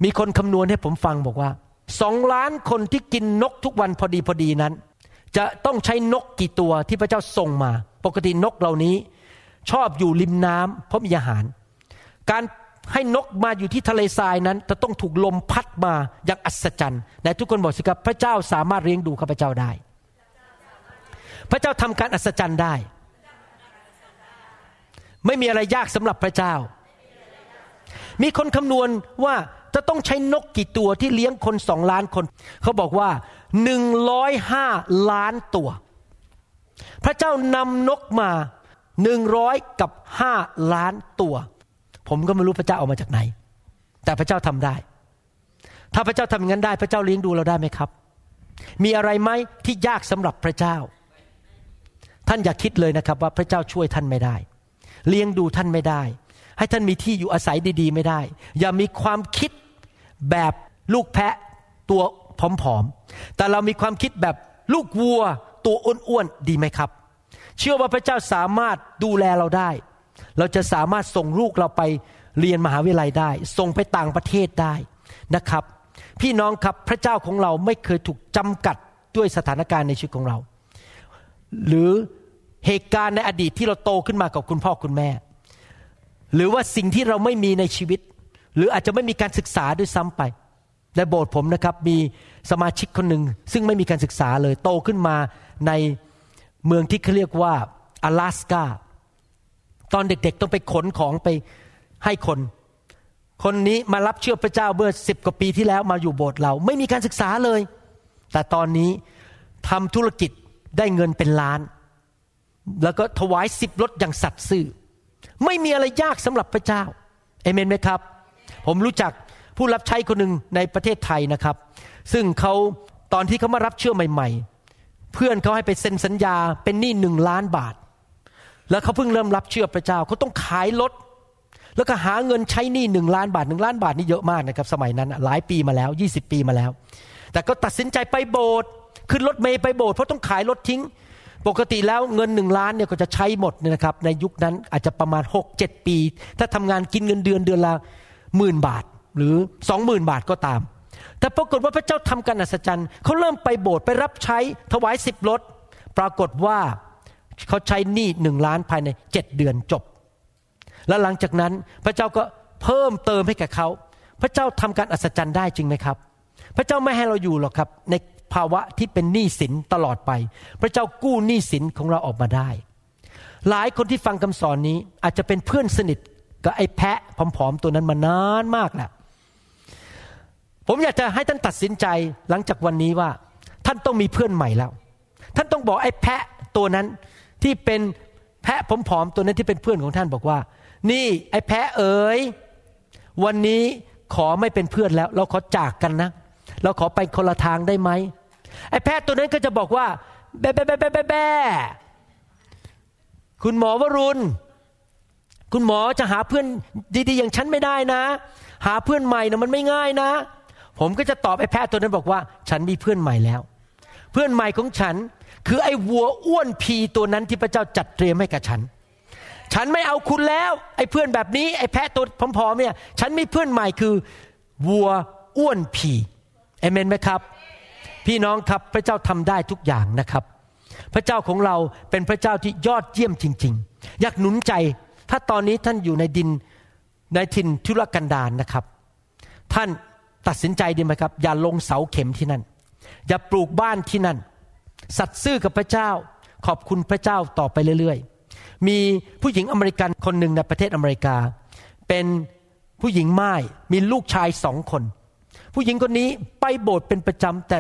มีคนคำนวณให้ผมฟังบอกว่าสองล้านคนที่กินนกทุกวันพอดีพอดีนั้น จะต้องใช้นกกี่ตัวที่พระเจ้าส่งมา ปกตินกเหล่านี้ ชอบอยู่ริมน้ำเพราะมีอาหาร การ ให้นกมาอยู่ที่ทะเลทรายนั้น จะต้องถูกลมพัดมาอย่างอัศจรรย์แต่ทุกคนบอกสิครับพระเจ้าสามารถเลี้ยงดูข้าพเจ้าได้ พระเจ้าทำการอัศจรรย์ได้ ไม่มีอะไรยากสำหรับพระเจ้า มีคนคำนวณว่าจะต้องใช้นกกี่ตัวที่เลี้ยงคนสองล้านคน เขาบอกว่าหนึ่งร้อยห้าล้านตัว พระเจ้านำนกมาหนึ่งร้อยกับห้าล้านตัว ผมก็ไม่รู้พระเจ้าเอามาจากไหน แต่พระเจ้าทำได้ ถ้าพระเจ้าทำอย่างนั้นได้ พระเจ้าเลี้ยงดูเราได้ไหมครับ มีอะไรไหมที่ยากสำหรับพระเจ้า ท่านอย่าคิดเลยนะครับว่าพระเจ้าช่วยท่านไม่ได้ เลี้ยงดูท่านไม่ได้ ให้ท่านมีที่อยู่อาศัยดี ๆ ไม่ได้ อย่ามีความคิดแบบลูกแพะตัวผอมๆ แต่เรามีความคิดแบบลูกวัวตัวอ้วนๆ ดีไหมครับ เชื่อว่าพระเจ้าสามารถดูแลเราได้ เราจะสามารถส่งลูกเราไปเรียนมหาวิทยาลัยได้ ส่งไปต่างประเทศได้นะครับ พี่น้องครับพระเจ้าของเราไม่เคยถูกจำกัดด้วยสถานการณ์ในชีวิตของเรา หรือเหตุการณ์ในอดีตที่เราโตขึ้นมากับคุณพ่อคุณแม่ หรือว่าสิ่งที่เราไม่มีในชีวิต หรืออาจจะไม่มีการศึกษาด้วยซ้ำไปในโบสถ์ผมนะครับมีสมาชิกคนหนึ่งซึ่งไม่มีการศึกษาเลยโตขึ้นมาในเมืองที่เขาเรียกว่า阿拉สกา ตอนเด็กๆต้องไปขนของไปให้คน คนนี้มารับเชื่อพระเจ้าเมื่อสิบกว่าปีที่แล้วมาอยู่โบสถ์เรา ไม่มีการศึกษาเลย แต่ตอนนี้ทำธุรกิจได้เงินเป็นล้าน แล้วก็ถวายสิบรถอย่างสัตย์ซื่อ ไม่มีอะไรยากสำหรับพระเจ้าเอเมนไหมครับ ผมรู้จักผู้รับใช้คนหนึ่งในประเทศไทยนะครับ ซึ่งเขาตอนที่เขามารับเชื่อใหม่ ๆ เพื่อนเขาให้ไปเซ็นสัญญาเป็นหนี้หนึ่งล้านบาท แล้วเขาเพิ่งเริ่มรับเชื่อพระเจ้าเขาต้องขายรถแล้วก็หาเงินใช้หนี้หนึ่งล้านบาทหนึ่งล้านบาทนี่เยอะมากนะครับสมัยนั้นหลายปีมาแล้ว 20 ปีมาแล้ว แต่ก็ตัดสินใจไปโบสถ์ขึ้นรถเมย์ไปโบสถ์เพราะต้องขายรถทิ้ง ปกติแล้วเงินหนึ่งล้านเนี่ยก็จะใช้หมดนะครับ ในยุคนั้นอาจจะประมาณ 6 7 ปี ถ้าทำงานกินเงินเดือนเดือนละหมื่นบาทหรือสองหมื่นบาทก็ตาม แต่ปรากฏว่าพระเจ้าทำการอัศจรรย์เขาเริ่มไปโบสถ์ไปรับใช้ถวายสิบรถปรากฏว่า เขาใช้หนี้หนึ่งล้านภายในเจ็ดเดือนจบ แล้วหลังจากนั้นพระเจ้าก็เพิ่มเติมให้กับเขา พระเจ้าทำการอัศจรรย์ได้จริงไหมครับ พระเจ้าไม่ให้เราอยู่หรอกครับในภาวะที่เป็นหนี้สินตลอดไป พระเจ้ากู้หนี้สินของเราออกมาได้ หลายคนที่ฟังคำสอนนี้อาจจะเป็นเพื่อนสนิทกับไอ้แพะผอมๆตัวนั้นมานานมากแหละผมอยากจะให้ท่านตัดสินใจหลังจากวันนี้ว่า ท่านต้องมีเพื่อนใหม่แล้ว ท่านต้องบอกไอ้แพะตัวนั้น ที่เป็นแพะผอมๆตัวนั้นที่เป็นเพื่อนของท่านบอกว่า นี่ไอ้แพะเอ๋ยวันนี้ขอไม่เป็นเพื่อนแล้ว เราขอจากกันนะ เราขอไปคนละทางได้ไหมไอ้แพะตัวนั้นก็จะบอกว่า แบแบแบแบแบแบคุณหมอวรุณ คุณหมอจะหาเพื่อนดีๆอย่างฉันไม่ได้นะ หาเพื่อนใหม่นะมันไม่ง่ายนะ ผมก็จะตอบไอ้แพะตัวนั้นบอกว่า ฉันมีเพื่อนใหม่แล้ว เพื่อนใหม่ของฉัน คือไอ้วัวอ้วนพีตัวนั้นที่พระเจ้าจัดเตรียมให้กับฉัน ฉันไม่เอาคุณแล้วไอ้เพื่อนแบบนี้ไอ้แพะตัวผอมๆเนี่ยฉันมีเพื่อนใหม่คือวัวอ้วนพีเอเมนไหมครับ พี่น้องครับพระเจ้าทำได้ทุกอย่างนะครับ พระเจ้าของเราเป็นพระเจ้าที่ยอดเยี่ยมจริง ๆ อยากหนุนใจ ถ้าตอนนี้ท่านอยู่ในดินในถิ่นทุรกันดารนนะครับ ท่านตัดสินใจดีไหมครับ อย่าลงเสาเข็มที่นั่น อย่าปลูกบ้านที่นั่น สัตย์ซื่อกับพระเจ้า ขอบคุณพระเจ้าต่อไปเรื่อยๆ มีผู้หญิงอเมริกันคนหนึ่งในประเทศอเมริกา เป็นผู้หญิงไม้มีลูกชายสองคน ผู้หญิงคนนี้ไปโบสถ์เป็นประจำแต่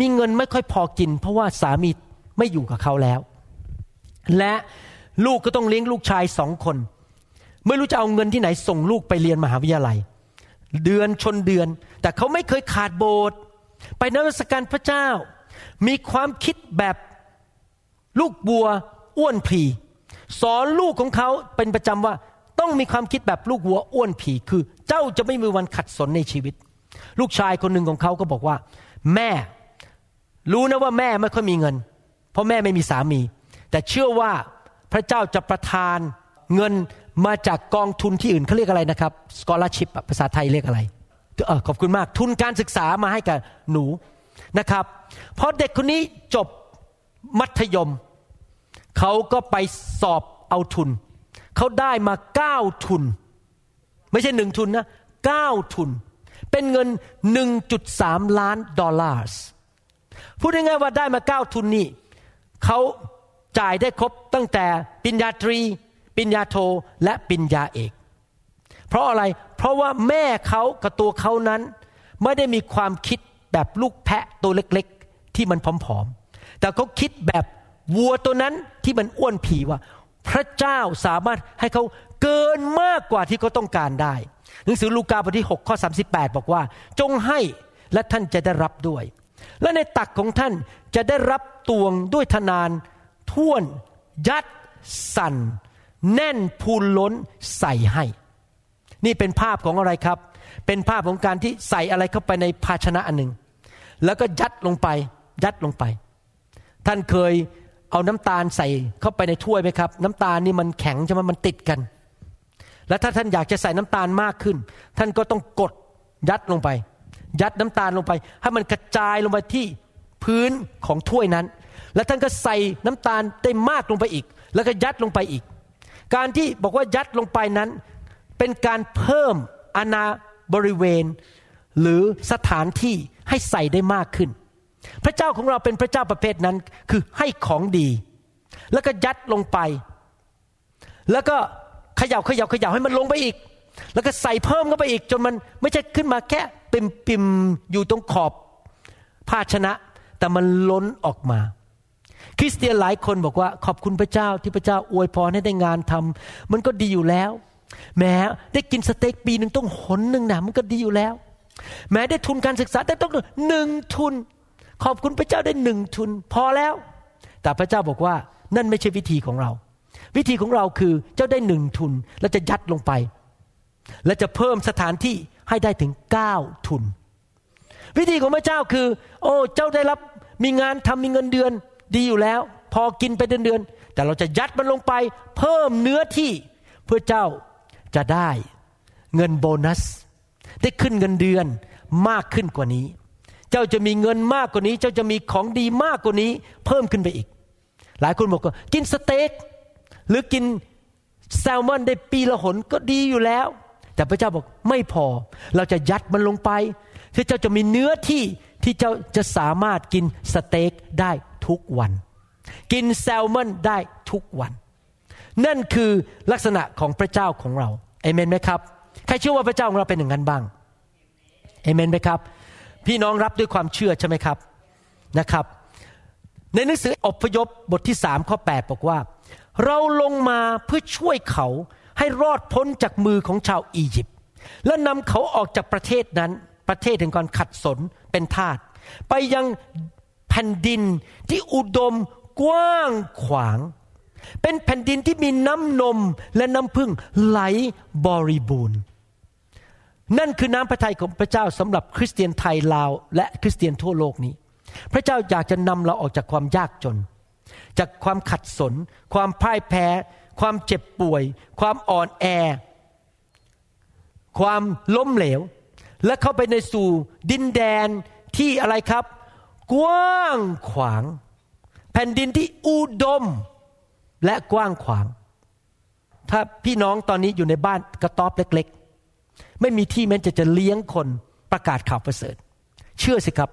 มีเงินไม่ค่อยพอกิน เพราะว่าสามีไม่อยู่กับเขาแล้ว และลูกก็ต้องเลี้ยงลูกชายสองคน ไม่รู้จะเอาเงินที่ไหนส่งลูกไปเรียนมหาวิทยาลัย เดือนชนเดือน แต่เขาไม่เคยขาดโบสถ์ไปนมัสการพระเจ้า มีความคิดแบบลูกบัวอ้วนพลีสอนลูกของเขาเป็นประจำว่าต้องมีความคิดแบบลูกวัวอ้วนผีคือเจ้าจะไม่มีวันขัดสนในชีวิต ลูกชายคนหนึ่งของเขาก็บอกว่า แม่ รู้นะว่าแม่ไม่ค่อยมีเงิน เพราะแม่ไม่มีสามี แต่เชื่อว่าพระเจ้าจะประทานเงินมาจากกองทุนที่อื่นเขาเรียกอะไรนะครับ scholarship ภาษาไทยเรียกอะไรเออขอบคุณมากทุนการศึกษามาให้กับหนู นะครับพอเด็กคนนี้จบมัธยม เขาก็ไปสอบเอาทุน เขาได้มาเก้าทุน ไม่ใช่หนึ่งทุนนะเก้าทุน เป็นเงิน 1.3 ล้านดอลลาร์พูดง่ายๆว่าได้มาเก้าทุนนี่เขาจ่ายได้ครบตั้งแต่ปิญญาตรี ปิญญาโทและปิญญาเอก เพราะอะไรเพราะว่าแม่เขากับตัวเขานั้นไม่ได้มีความคิด แบบลูกแพะตัวเล็กๆ ที่มันผอมๆ แต่เขาคิดแบบวัวตัวนั้นที่มันอ้วนผีว่า พระเจ้าสามารถให้เขาเกินมากกว่าที่เขาต้องการได้ หนังสือลูกาบทที่ 6 ข้อ 38 บอกว่า จงให้และท่านจะได้รับด้วย และในตักของท่านจะได้รับตวงด้วยทนานท่วน ยัด สั่น แน่นพูนล้นใส่ให้ นี่เป็นภาพของอะไรครับ เป็นภาพของการที่ใส่อะไรเข้าไปในภาชนะอันหนึ่ง แล้วก็ยัดลงไป ยัดลงไป ท่านเคยเอาน้ำตาลใส่เข้าไปในถ้วยไหมครับ น้ำตาลนี่มันแข็งใช่ไหมมันติดกัน แล้วถ้าท่านอยากจะใส่น้ำตาลมากขึ้น ท่านก็ต้องกดยัดลงไป ยัดน้ำตาลลงไป ให้มันกระจายลงไปที่พื้นของถ้วยนั้น แล้วท่านก็ใส่น้ำตาลได้มากลงไปอีก แล้วก็ยัดลงไปอีก การที่บอกว่ายัดลงไปนั้น เป็นการเพิ่มอาณาบริเวณ หรือสถานที่ให้ใส่ได้มากขึ้น พระเจ้าของเราเป็นพระเจ้าประเภทนั้นคือให้ของดี แล้วก็ยัดลงไป แล้วก็เขย่าเขย่าเขย่าให้มันลงไปอีก แล้วก็ใส่เพิ่มเข้าไปอีก จนมันไม่ใช่ขึ้นมาแค่ปิมปิมอยู่ตรงขอบภาชนะ แต่มันล้นออกมา คริสเตียนหลายคนบอกว่า ขอบคุณพระเจ้าที่พระเจ้าอวยพรให้ได้งานทำมันก็ดีอยู่แล้วแม้ได้กินสเต็กปีหนึ่งต้องหนหนึ่งนะมันก็ดีอยู่แล้ว แม้ได้ทุนการศึกษาแต่ต้องหนึ่งทุน ขอบคุณพระเจ้าได้หนึ่งทุน พอแล้ว แต่พระเจ้าบอกว่านั่นไม่ใช่วิธีของเรา วิธีของเราคือเจ้าได้หนึ่งทุน แล้วจะยัดลงไป และจะเพิ่มสถานที่ให้ได้ถึงเก้าทุน วิธีของพระเจ้าคือ โอ้เจ้าได้รับมีงานทำมีเงินเดือนดีอยู่แล้ว พอกินไปเดือนเดือนแต่เราจะยัดมันลงไป เพิ่มเนื้อที่เพื่อเจ้าจะได้เงินโบนัส ได้ขึ้นเงินเดือนมากขึ้นกว่านี้ เจ้าจะมีเงินมากกว่านี้ เจ้าจะมีของดีมากกว่านี้ เพิ่มขึ้นไปอีก หลายคนบอกว่ากินสเต็กหรือกินแซลมอนได้ปีละหนก็ดีอยู่แล้ว แต่พระเจ้าบอกไม่พอ เราจะยัดมันลงไปที่เจ้าจะมีเนื้อที่ที่เจ้าจะสามารถกินสเต็กได้ทุกวัน กินแซลมอนได้ทุกวัน นั่นคือลักษณะของพระเจ้าของเราเอเมนไหมครับ ใครเชื่อว่าพระเจ้าของเราเป็นอย่างนั้นบ้างเอเมนไหมครับ พี่น้องรับด้วยความเชื่อใช่ไหมครับนะครับ ในหนังสืออพยพบทที่สามข้อ8บอกว่า เราลงมาเพื่อช่วยเขาให้รอดพ้นจากมือของชาวอียิปต์และนำเขาออกจากประเทศนั้นประเทศแห่งการขัดสนเป็นทาสไปยังแผ่นดินที่อุดมกว้างขวาง เป็นแผ่นดินที่มีน้ำนมและน้ำพึ่งไหลบริบูรณ์ นั่นคือน้ำพระทัยของพระเจ้าสำหรับคริสเตียนไทยลาว และคริสเตียนทั่วโลกนี้ พระเจ้าอยากจะนำเราออกจากความยากจน จากความขัดสน ความพ่ายแพ้ ความเจ็บป่วย ความอ่อนแอ ความล้มเหลว และเข้าไปในสู่ดินแดนที่อะไรครับ กว้างขวาง แผ่นดินที่อุดมและกว้างขวาง ถ้าพี่น้องตอนนี้อยู่ในบ้านกระต๊อบเล็ก ไม่มีที่แม้จะจะเลี้ยงคนประกาศข่าวประเสริฐ เชื่อสิครับ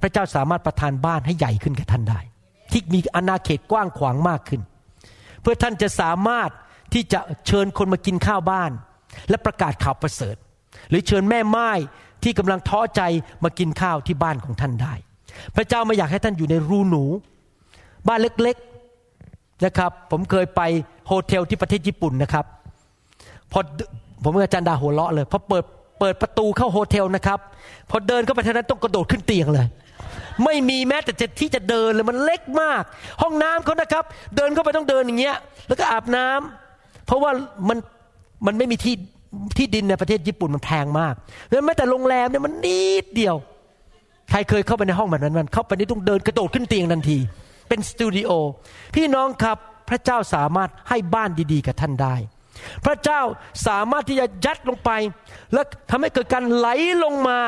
พระเจ้าสามารถประทานบ้านให้ใหญ่ขึ้นกับท่านได้ ที่มีอาณาเขตกว้างขวางมากขึ้น เพื่อท่านจะสามารถที่จะเชิญคนมากินข้าวบ้าน และประกาศข่าวประเสริฐ หรือเชิญแม่ไม้ที่กำลังท้อใจมากินข้าวที่บ้านของท่านได้ พระเจ้าไม่อยากให้ท่านอยู่ในรูหนู บ้านเล็กๆนะครับ ผมเคยไปhotel ที่ประเทศญี่ปุ่นนะครับ พอ ผมกับอาจารย์ดาหัวเราะเลยพอเปิดเปิดประตูเข้า hotel นะครับพอเดินเข้าไปเท่านั้นต้องกระโดดขึ้นเตียงเลย ไม่มีแม้แต่จะที่จะเดินเลยมันเล็กมาก ห้องน้ำเขานะครับ เดินเข้าไปต้องเดินอย่างเงี้ย แล้วก็อาบน้ำเพราะว่ามันมันไม่มีที่ที่ดินในประเทศญี่ปุ่นมันแพงมากแล้วแม้แต่โรงแรมเนี่ยมันนิดเดียว ใครเคยเข้าไปในห้องแบบนั้นมันเข้าไปนี่ต้องเดินกระโดดขึ้นเตียงทันที เป็นสตูดิโอพี่น้องครับพระเจ้าสามารถให้บ้านดีๆ กับท่านได้ พระเจ้าสามารถที่จะยัดลงไป และทำให้เกิดการไหลลงมา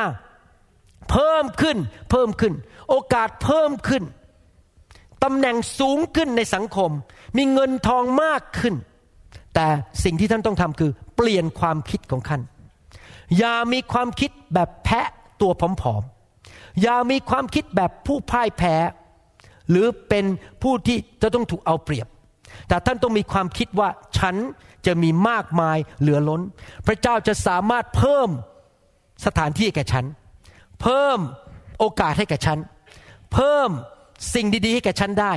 เพิ่มขึ้นเพิ่มขึ้น โอกาสเพิ่มขึ้นตำแหน่งสูงขึ้นในสังคม มีเงินทองมากขึ้น แต่สิ่งที่ท่านต้องทำคือ เปลี่ยนความคิดของท่านอย่ามีความคิดแบบแพะตัวผอมๆอย่ามีความคิดแบบผู้พ่ายแพ้ หรือเป็นผู้ที่จะต้องถูกเอาเปรียบ แต่ท่านต้องมีความคิดว่าฉันจะมีมากมายเหลือล้น พระเจ้าจะสามารถเพิ่มสถานที่แก่ฉัน เพิ่มโอกาสให้แก่ฉัน เพิ่มสิ่งดีๆให้แก่ฉันได้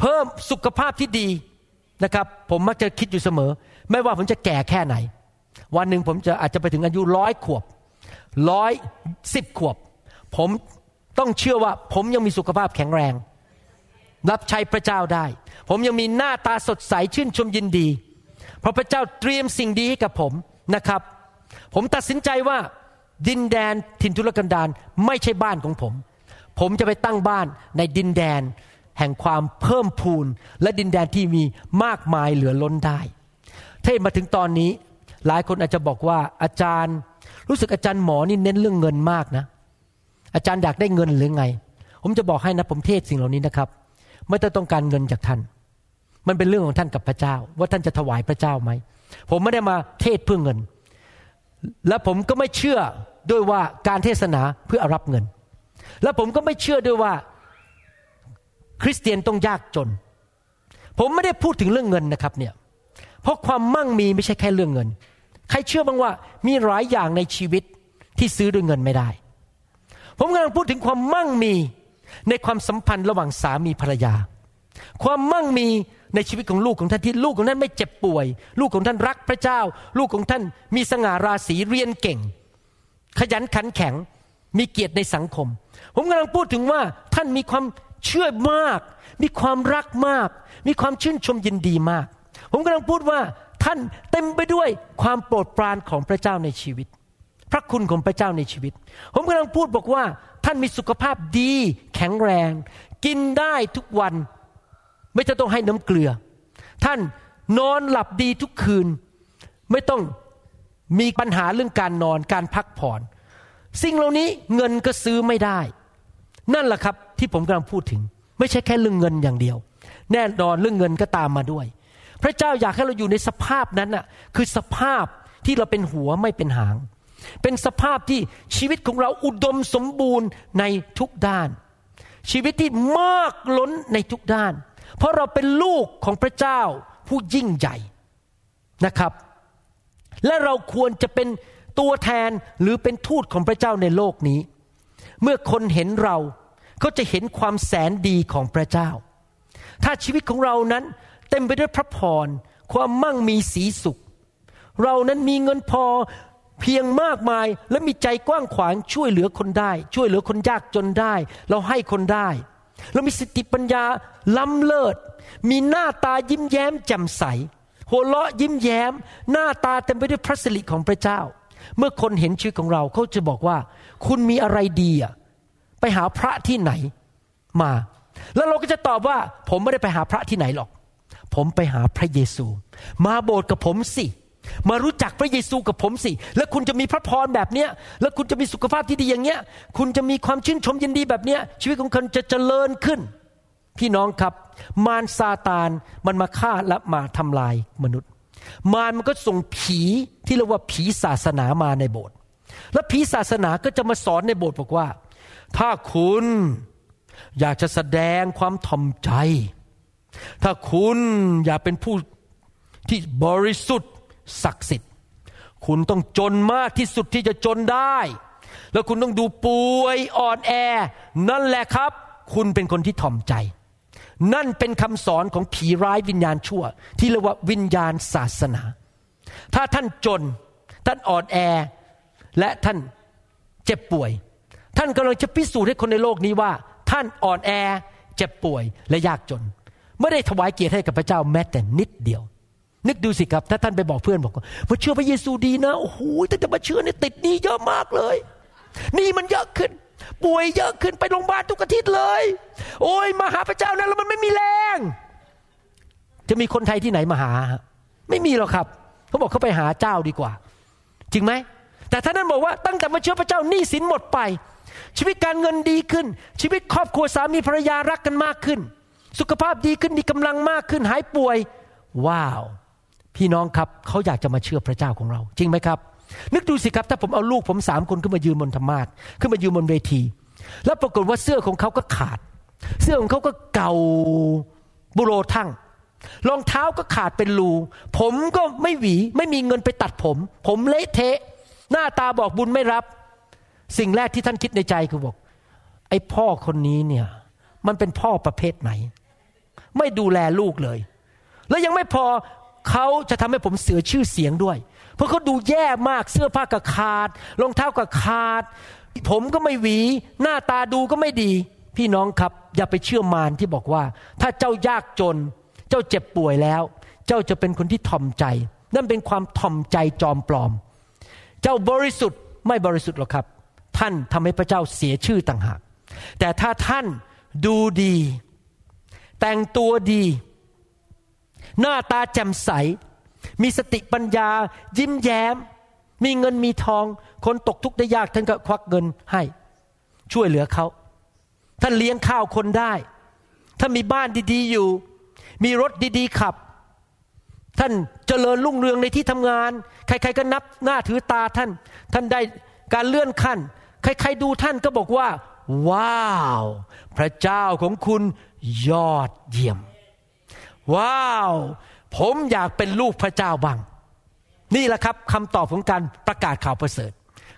เพิ่มสุขภาพที่ดีนะครับ ผมมักจะคิดอยู่เสมอ ไม่ว่าผมจะแก่แค่ไหน วันหนึ่งผมจะอาจจะไปถึงอายุร้อยขวบร้อยสิบขวบ ผมต้องเชื่อว่าผมยังมีสุขภาพแข็งแรง รับใช้พระเจ้าได้ ผมยังมีหน้าตาสดใสชื่นชมยินดี เพราะพระเจ้าเตรียมสิ่งดีให้กับผมนะครับ ผมตัดสินใจว่าดินแดนถิ่นทุรกันดารไม่ใช่บ้านของผม ผมจะไปตั้งบ้านในดินแดนแห่งความเพิ่มพูน และดินแดนที่มีมากมายเหลือล้นได้ถ้ามาถึงตอนนี้ หลายคนอาจจะบอกว่าอาจารย์ รู้สึกอาจารย์หมอนี่เน้นเรื่องเงินมากนะ อาจารย์อยากได้เงินหรือไง ผมจะบอกให้นะผมเทศสิ่งเหล่านี้นะครับ ไม่ต้อต้องการเงินจากท่าน มันเป็นเรื่องของท่านกับพระเจ้า ว่าท่านจะถวายพระเจ้าไหม ผมไม่ได้มาเทศเพื่อเงิน และผมก็ไม่เชื่อด้วยว่าการเทศนาเพื่อรับเงิน และผมก็ไม่เชื่อด้วยว่าคริสเตียนต้องยากจน ผมไม่ได้พูดถึงเรื่องเงินนะครับเนี่ย เพราะความมั่งมีไม่ใช่แค่เรื่องเงิน ใครเชื่อบ้างว่ามีหลายอย่างในชีวิตที่ซื้อด้วยเงินไม่ได้ ผมกำลังพูดถึงความมั่งมี ในความสัมพันธ์ระหว่างสามีภรรยา ความมั่งมีในชีวิตของลูกของท่านที่ลูกของท่านไม่เจ็บป่วย ลูกของท่านรักพระเจ้า ลูกของท่านมีสง่าราศีเรียนเก่ง ขยันขันแข็งมีเกียรติในสังคม ผมกำลังพูดถึงว่าท่านมีความเชื่อมาก มีความรักมาก มีความชื่นชมยินดีมาก ผมกำลังพูดว่าท่านเต็มไปด้วยความโปรดปรานของพระเจ้าในชีวิต พระคุณของพระเจ้าในชีวิต ผมกำลังพูดบอกว่า ท่านมีสุขภาพดี แข็งแรง กินได้ทุกวัน ไม่จะต้องให้น้ำเกลือ ท่านนอนหลับดีทุกคืน ไม่ต้องมีปัญหาเรื่องการนอนการพักผ่อน สิ่งเหล่านี้เงินก็ซื้อไม่ได้ นั่นแหละครับที่ผมกำลังพูดถึง ไม่ใช่แค่เรื่องเงินอย่างเดียว แน่นอนเรื่องเงินก็ตามมาด้วย พระเจ้าอยากให้เราอยู่ในสภาพนั้นน่ะคือสภาพที่เราเป็นหัวไม่เป็นหาง เป็นสภาพที่ชีวิตของเราอุดมสมบูรณ์ในทุกด้าน ชีวิตที่มากล้นในทุกด้าน เพราะเราเป็นลูกของพระเจ้าผู้ยิ่งใหญ่นะครับ และเราควรจะเป็นตัวแทนหรือเป็นทูตของพระเจ้าในโลกนี้ เมื่อคนเห็นเราเขาจะเห็นความแสนดีของพระเจ้า ถ้าชีวิตของเรานั้นเต็มไปด้วยพระพรความมั่งมีสีสุข เรานั้นมีเงินพอ เพียงมากมายและมีใจกว้างขวางช่วยเหลือคนได้ ช่วยเหลือคนยากจนได้ เราให้คนได้เรามีสติปัญญาล้ำเลิศ มีหน้าตายิ้มแย้มแจ่มใส หัวเราะยิ้มแย้ม หน้าตาเต็มไปด้วยพระสิริของพระเจ้า เมื่อคนเห็นชีวิตของเราเขาจะบอกว่า คุณมีอะไรดีอะไปหาพระที่ไหนมา แล้วเราก็จะตอบว่า ผมไม่ได้ไปหาพระที่ไหนหรอก ผมไปหาพระเยซู มาโบสถ์กับผมสิ มารู้จักพระเยซูกับผมสิ แล้วคุณจะมีพระพรแบบเนี้ย แล้วคุณจะมีสุขภาพที่ดีอย่างเงี้ย คุณจะมีความชื่นชมยินดีแบบเนี้ย ชีวิตของคุณจะเจริญขึ้น พี่น้องครับ มารซาตานมันมาฆ่าและมาทำลายมนุษย์ มารมันก็ส่งผีที่เรียกว่าผีศาสนามาในโบสถ์ แล้วผีศาสนาก็จะมาสอนในโบสถ์บอกว่า ถ้าคุณอยากจะแสดงความถ่อมใจ ถ้าคุณอยากเป็นผู้ที่บริสุทธิ์ ศักดิ์สิทธิ์ คุณต้องจนมากที่สุดที่จะจนได้ แล้วคุณต้องดูป่วยอ่อนแอ นั่นแหละครับ คุณเป็นคนที่ถ่อมใจ นั่นเป็นคำสอนของผีร้ายวิญญาณชั่ว ที่เรียกว่าวิญญาณศาสนา ถ้าท่านจน ท่านอ่อนแอ และท่านเจ็บป่วย ท่านกำลังจะพิสูจน์ให้คนในโลกนี้ว่า ท่านอ่อนแอ เจ็บป่วยและยากจน ไม่ได้ถวายเกียรติให้กับพระเจ้าแม้แต่นิดเดียว นึกดูสิครับ ถ้าท่านไปบอกเพื่อนบอกว่ามาเชื่อพระเยซูดีนะ โอ้โหแต่จะมาเชื่อเนี่ยติดหนี้เยอะมากเลยหนี่มันเยอะขึ้น ป่วยเยอะขึ้นไปโรงพยาบาลทุกอาทิตย์เลย โอ้ยมาหาพระเจ้านะแล้วมันไม่มีแรง จะมีคนไทยที่ไหนมาหา ไม่มีหรอกครับเขาบอกเขาไปหาเจ้าดีกว่า จริงไหมแต่ท่านนั้นบอกว่าตั้งแต่มาเชื่อพระเจ้าหนี้สินหมดไป ชีวิตการเงินดีขึ้น ชีวิตครอบครัวสามีภรรยารักกันมากขึ้น สุขภาพดีขึ้นมีกำลังมากขึ้นหายป่วย ว้าว พี่น้องครับเขาอยากจะมาเชื่อพระเจ้าของเรา จริงไหมครับ นึกดูสิครับถ้าผมเอาลูกผมสามคนขึ้นมายืนบนธรรมาทขึ้นมายืนบนเวที แล้วปรากฏว่าเสื้อของเขาก็ขาด เสื้อของเขาก็เก่าบุโรทั้งรองเท้าก็ขาดเป็นรูผมก็ไม่หวี ไม่มีเงินไปตัดผม ผมเละเทะ หน้าตาบอกบุญไม่รับ สิ่งแรกที่ท่านคิดในใจคือบอก ไอ้พ่อคนนี้เนี่ย มันเป็นพ่อประเภทไหน ไม่ดูแลลูกเลย แล้วยังไม่พอ เขาจะทำให้ผมเสียชื่อเสียงด้วย เพราะเขาดูแย่มากเสื้อผ้าก็ขาดรองเท้าก็ขาด ผมก็ไม่หวี หน้าตาดูก็ไม่ดี พี่น้องครับ อย่าไปเชื่อมารที่บอกว่า ถ้าเจ้ายากจน เจ้าเจ็บป่วยแล้ว เจ้าจะเป็นคนที่ทอมใจ นั่นเป็นความทอมใจจอมปลอม เจ้าบริสุทธิ์ไม่บริสุทธิ์หรอกครับ ท่านทำให้พระเจ้าเสียชื่อต่างหากแต่ถ้าท่านดูดี แต่งตัวดี หน้าตาแจ่มใส มีสติปัญญา ยิ้มแย้ม มีเงินมีทอง คนตกทุกข์ได้ยากท่านก็ควักเงินให้ ช่วยเหลือเขา ท่านเลี้ยงข้าวคนได้ถ้ามีบ้านดีๆอยู่ มีรถดีๆขับ ท่านเจริญรุ่งเรืองในที่ทำงาน ใครๆก็นับหน้าถือตาท่าน ท่านได้การเลื่อนขั้น ใครๆดูท่านก็บอกว่า ว้าว พระเจ้าของคุณยอดเยี่ยม ว้าว ผมอยากเป็นลูกพระเจ้าบ้าง นี่แหละครับคำตอบของการประกาศข่าวประเสริฐ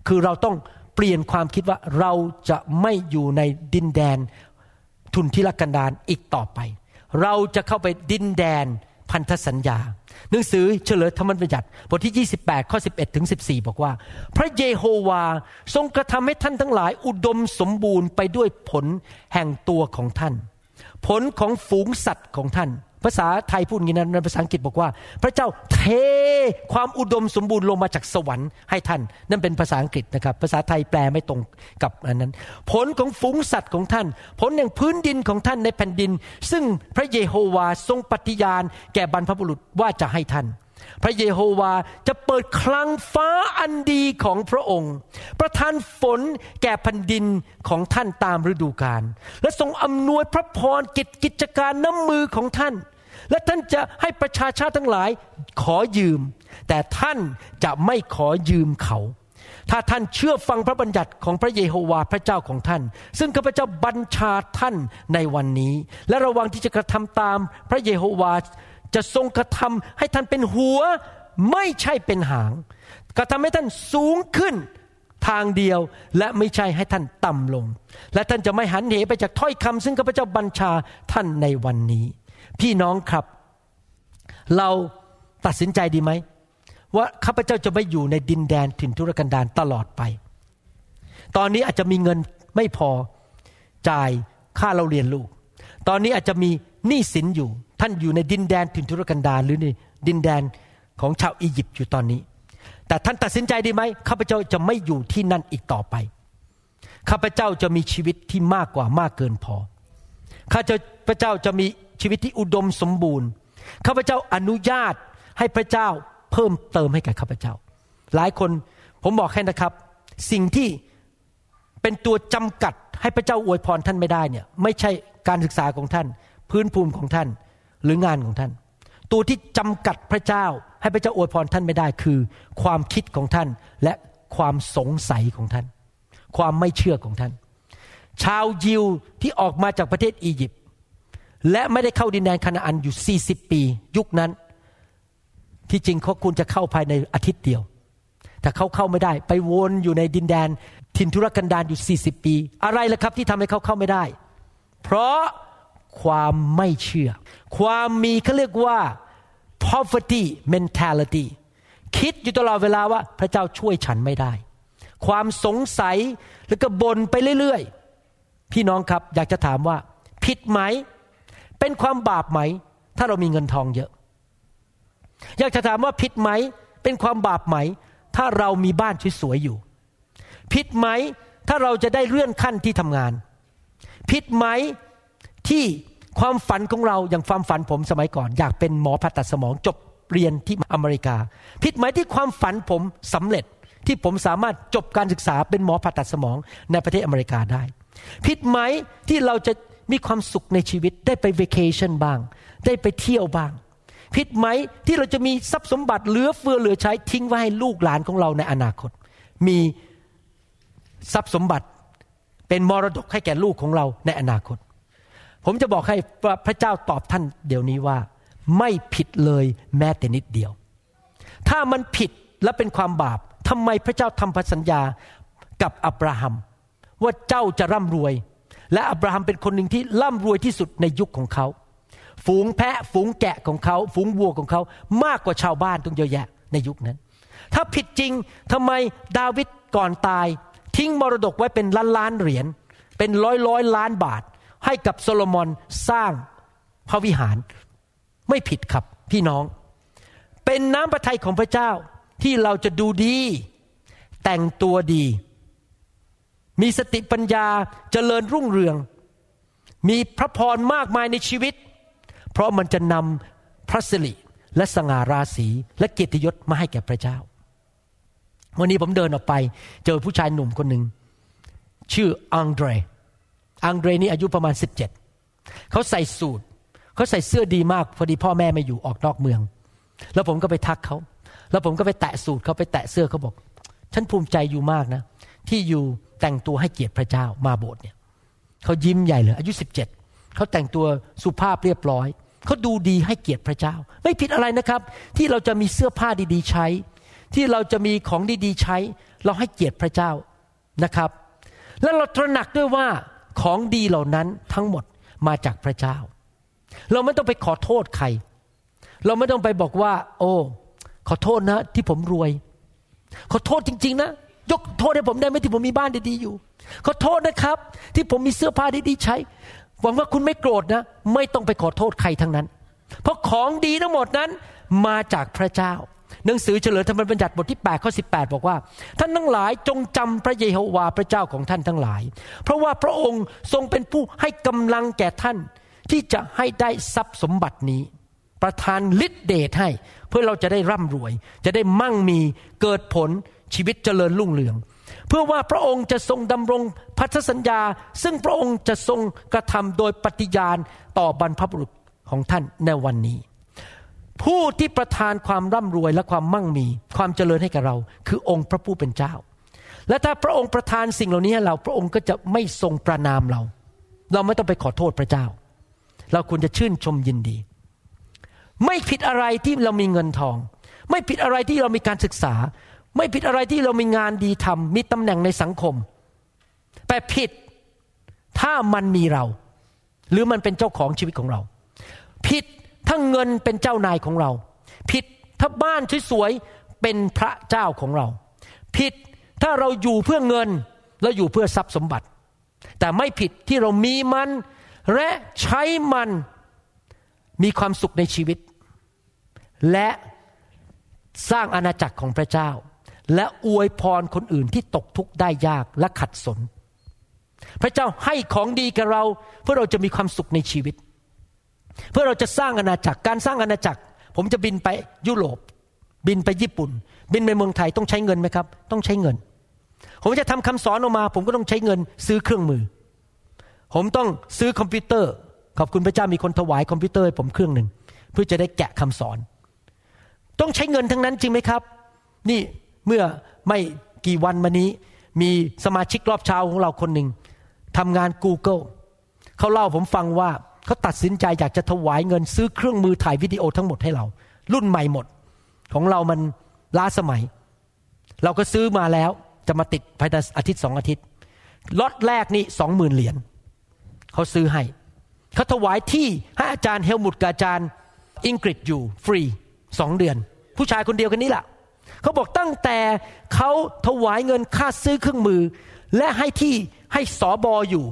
คือเราต้องเปลี่ยนความคิดว่าเราจะไม่อยู่ในดินแดนทุนทิลกันดารอีกต่อไป เราจะเข้าไปดินแดนพันธสัญญา หนังสือเฉลยธรรมบัญญัติบทที่ 28 ข้อ 11 ถึง 14 บอกว่า พระเยโฮวาทรงกระทำให้ท่านทั้งหลายอุดมสมบูรณ์ไปด้วยผลแห่งตัวของท่าน ผลของฝูงสัตว์ของท่าน ภาษาไทยพูดงี้นะในภาษาอังกฤษบอกว่า พระเจ้าเทความอุดมสมบูรณ์ลงมาจากสวรรค์ให้ท่าน นั่นเป็นภาษาอังกฤษนะครับ ภาษาไทยแปลไม่ตรงกับอันนั้น ผลของฝูงสัตว์ของท่าน ผลแห่งพื้นดินของท่านในแผ่นดิน ซึ่งพระเยโฮวาทรงปฏิญาณ แก่บรรพบุรุษว่าจะให้ท่าน พระเยโฮวาจะเปิดคลังฟ้าอันดีของพระองค์ ประทานฝนแก่แผ่นดินของท่านตามฤดูกาลและทรงอำนวยพระพรกิจกิจการน้ำมือของท่าน และท่านจะให้ประชาชาติทั้งหลายขอยืม แต่ท่านจะไม่ขอยืมเขา ถ้าท่านเชื่อฟังพระบัญญัติของพระเยโฮวาห์พระเจ้าของท่าน ซึ่งข้าพเจ้าบัญชาท่านในวันนี้ และระวังที่จะกระทำตามพระเยโฮวาห์ จะทรงกระทำให้ท่านเป็นหัว ไม่ใช่เป็นหาง กระทำให้ท่านสูงขึ้นทางเดียวและไม่ใช่ให้ท่านต่ำลง และท่านจะไม่หันเหไปจากถ้อยคำซึ่งข้าพเจ้าบัญชาท่านในวันนี้ พี่น้องครับ เราตัดสินใจดีไหม ว่าข้าพเจ้าจะไม่อยู่ในดินแดนถิ่นทุรกันดารตลอดไป ตอนนี้อาจจะมีเงินไม่พอจ่ายค่าเราเรียนลูก ตอนนี้อาจจะมีหนี้สินอยู่ ท่านอยู่ในดินแดนถิ่นทุรกันดารหรือในดินแดนของชาวอียิปต์อยู่ตอนนี้ แต่ท่านตัดสินใจดีไหมข้าพเจ้าจะไม่อยู่ที่นั่นอีกต่อไปข้าพเจ้าจะมีชีวิตที่มากกว่ามากเกินพอข้าพเจ้าจะมีชีวิตที่อุดมสมบูรณ์ข้าพเจ้าอนุญาตให้พระเจ้าเพิ่มเติมให้แก่ข้าพเจ้า หลายคนผมบอกให้นะครับ สิ่งที่เป็นตัวจำกัดให้พระเจ้าอวยพรท่านไม่ได้เนี่ยไม่ใช่การศึกษาของท่าน พื้นภูมิของท่าน หรืองานของท่าน ตัวที่จำกัดพระเจ้าให้พระเจ้าอวยพรท่านไม่ได้คือ ความคิดของท่านและความสงสัยของท่าน ความไม่เชื่อของท่าน ชาวยิวที่ออกมาจากประเทศอียิปต์และไม่ได้เข้าดินแดนคานาอันอยู่ 40 ปี ยุคนั้น ที่จริงเขาควรจะเข้าภายในอาทิตย์เดียว แต่เขาเข้าไม่ได้ ไปวนอยู่ในดินแดน ถิ่นทุรกันดารอยู่ 40 ปี อะไรล่ะครับที่ทำให้เขาเข้าไม่ได้ เพราะ ความไม่เชื่อ ความมีเขาเรียกว่า poverty mentality คิดอยู่ตลอดเวลาว่าพระเจ้าช่วยฉันไม่ได้ ความสงสัยแล้วก็บ่นไปเรื่อยๆ พี่น้องครับอยากจะถามว่า ผิดไหม เป็นความบาปไหม ถ้าเรามีเงินทองเยอะ อยากจะถามว่าผิดไหม เป็นความบาปไหม ถ้าเรามีบ้านสวยๆอยู่ ผิดไหมถ้าเราจะได้เลื่อนขั้นที่ทำงาน ผิดไหม ที่ความฝันของเราอย่างความฝันผมสมัยก่อน อยากเป็นหมอผ่าตัดสมองจบเรียนที่อเมริกา ผิดไหมที่ความฝันผมสำเร็จที่ผมสามารถจบการศึกษาเป็นหมอผ่าตัดสมองในประเทศอเมริกาได้ ผิดไหมที่เราจะมีความสุขในชีวิตได้ไปเวกเคชันบ้าง ได้ไปเที่ยวบ้าง ผิดไหมที่เราจะมีทรัพย์สมบัติเหลือเฟือเหลือใช้ทิ้งไว้ให้ลูกหลานของเราในอนาคต มีทรัพย์สมบัติเป็นมรดกให้แก่ลูกของเราในอนาคต ผมจะบอกให้พระเจ้าตอบท่านเดี๋ยวนี้ว่า ไม่ผิดเลยแม้แต่นิดเดียว ถ้ามันผิดและเป็นความบาปทำไมพระเจ้าทำพันสัญญากับอับราฮัม ว่าเจ้าจะร่ำรวย และอับราฮัมเป็นคนหนึ่งที่ร่ำรวยที่สุดในยุคของเขา ฝูงแพะฝูงแกะของเขา ฝูงวัวของเขา มากกว่าชาวบ้านต้องเยอะแยะในยุคนั้น ถ้าผิดจริงทำไมดาวิดก่อนตาย ทิ้งมรดกไว้เป็นล้านล้านเหรียญเป็นร้อยร้อยล้านบาท ให้กับโซโลมอนสร้างพระวิหาร ไม่ผิดครับพี่น้อง เป็นน้ำพระทัยของพระเจ้าที่เราจะดูดี แต่งตัวดี มีสติปัญญาเจริญรุ่งเรือง มีพระพรมากมายในชีวิต เพราะมันจะนำพระสิริและสง่าราศีและเกียรติยศมาให้แก่พระเจ้า วันนี้ผมเดินออกไป เจอผู้ชายหนุ่มคนหนึ่งชื่ออังเดร อังเดรนี่อายุประมาณ 17 เขาใส่สูทเขาใส่เสื้อดีมาก พอดีพ่อแม่ไม่อยู่ออกนอกเมือง แล้วผมก็ไปทักเขา แล้วผมก็ไปแตะสูตรเขาไปแตะเสื้อเขาบอก ฉันภูมิใจอยู่มากนะ ที่อยู่แต่งตัวให้เกียรติพระเจ้ามาโบสถ์เนี่ยเขายิ้มใหญ่เลย อายุสิบเจ็ดเขาแต่งตัวสุภาพเรียบร้อย เขาดูดีให้เกียรติพระเจ้า ไม่ผิดอะไรนะครับ ที่เราจะมีเสื้อผ้าดีๆใช้ ที่เราจะมีของดีๆใช้ เราให้เกียรติพระเจ้านะครับ และเราตระหนักด้วยว่า ของดีเหล่านั้นทั้งหมดมาจากพระเจ้า เราไม่ต้องไปขอโทษใคร เราไม่ต้องไปบอกว่า โอ้ ขอโทษนะ ที่ผมรวย ขอโทษจริง ๆ นะ ยกโทษให้ผมได้ไหมที่ผมมีบ้านดีๆอยู่ ขอโทษนะครับ ที่ผมมีเสื้อผ้าดีๆใช้ หวังว่าคุณไม่โกรธนะ ไม่ต้องไปขอโทษใครทั้งนั้น เพราะของดีทั้งหมดนั้นมาจากพระเจ้า หนังสือเฉลยธรรมบัญญัติบทที่8ข้อ18 บอกว่า ท่านทั้งหลายจงจำพระเยโฮวาห์พระเจ้าของท่านทั้งหลาย เพราะว่าพระองค์ทรงเป็นผู้ให้กำลังแก่ท่านที่จะให้ได้ทรัพย์สมบัตินี้ ประทานฤทธิเดชให้ เพื่อเราจะได้ร่ำรวย จะได้มั่งมีเกิดผลชีวิตเจริญรุ่งเรือง เพื่อว่าพระองค์จะทรงดำรงพันธสัญญา ซึ่งพระองค์จะทรงกระทำโดยปฏิญาณต่อบรรพบุรุษของท่านในวันนี้ ผู้ที่ประทานความร่ำรวยและความมั่งมี ความเจริญให้กับเรา คือองค์พระผู้เป็นเจ้า และถ้าพระองค์ประทานสิ่งเหล่านี้ให้เรา พระองค์ก็จะไม่ทรงประนามเรา เราไม่ต้องไปขอโทษพระเจ้า เราควรจะชื่นชมยินดี ไม่ผิดอะไรที่เรามีเงินทอง ไม่ผิดอะไรที่เรามีการศึกษา ไม่ผิดอะไรที่เรามีงานดีทำมีตำแหน่งในสังคม แต่ผิดถ้ามันมีเรา หรือมันเป็นเจ้าของชีวิตของเรา ผิด ถ้าเงินเป็นเจ้านายของเรา ผิดถ้าบ้านสวยๆเป็นพระเจ้าของเรา ผิดถ้าเราอยู่เพื่อเงินแล้วอยู่เพื่อทรัพย์สมบัติ แต่ไม่ผิดที่เรามีมัน และใช้มันมีความสุขในชีวิต และสร้างอาณาจักรของพระเจ้า และอวยพรคนอื่นที่ตกทุกข์ได้ยากและขัดสน พระเจ้าให้ของดีกับเราเพื่อเราจะมีความสุขในชีวิต เพื่อเราจะสร้างอาณาจักรการสร้างอาณาจักร ผมจะบินไปยุโรป บินไปญี่ปุ่น บินไปเมืองไทยต้องใช้เงินไหมครับ ต้องใช้เงิน ผมจะทำคำสอนออกมา ผมก็ต้องใช้เงินซื้อเครื่องมือ ผมต้องซื้อคอมพิวเตอร์ ขอบคุณพระเจ้ามีคนถวายคอมพิวเตอร์ให้ผมเครื่องหนึ่งเพื่อจะได้แกะคำสอน ต้องใช้เงินทั้งนั้นจริงไหมครับ นี่เมื่อไม่กี่วันมานี้ มีสมาชิกรอบเช้าของเราคนหนึ่งทำงาน Google เขาเล่าผมฟังว่า เขาตัดสินใจอยากจะถวายเงินซื้อเครื่องมือถ่ายวิดีโอทั้งหมดให้เรา รุ่นใหม่หมด ของเรามันล้าสมัย เราก็ซื้อมาแล้วจะมาติดภายในอาทิตย์สองอาทิตย์ล็อตแรกนี่สองหมื่นเหรียญเขาซื้อให้เขาถวายที่ให้อาจารย์เฮลมุตกับอาจารย์อิงกฤษอยู่ฟรีสองเดือน ผู้ชายคนเดียวกันนี้แหละเขาบอกตั้งแต่เขาถวายเงินค่าซื้อเครื่องมือ และให้ที่ให้สอบออยู่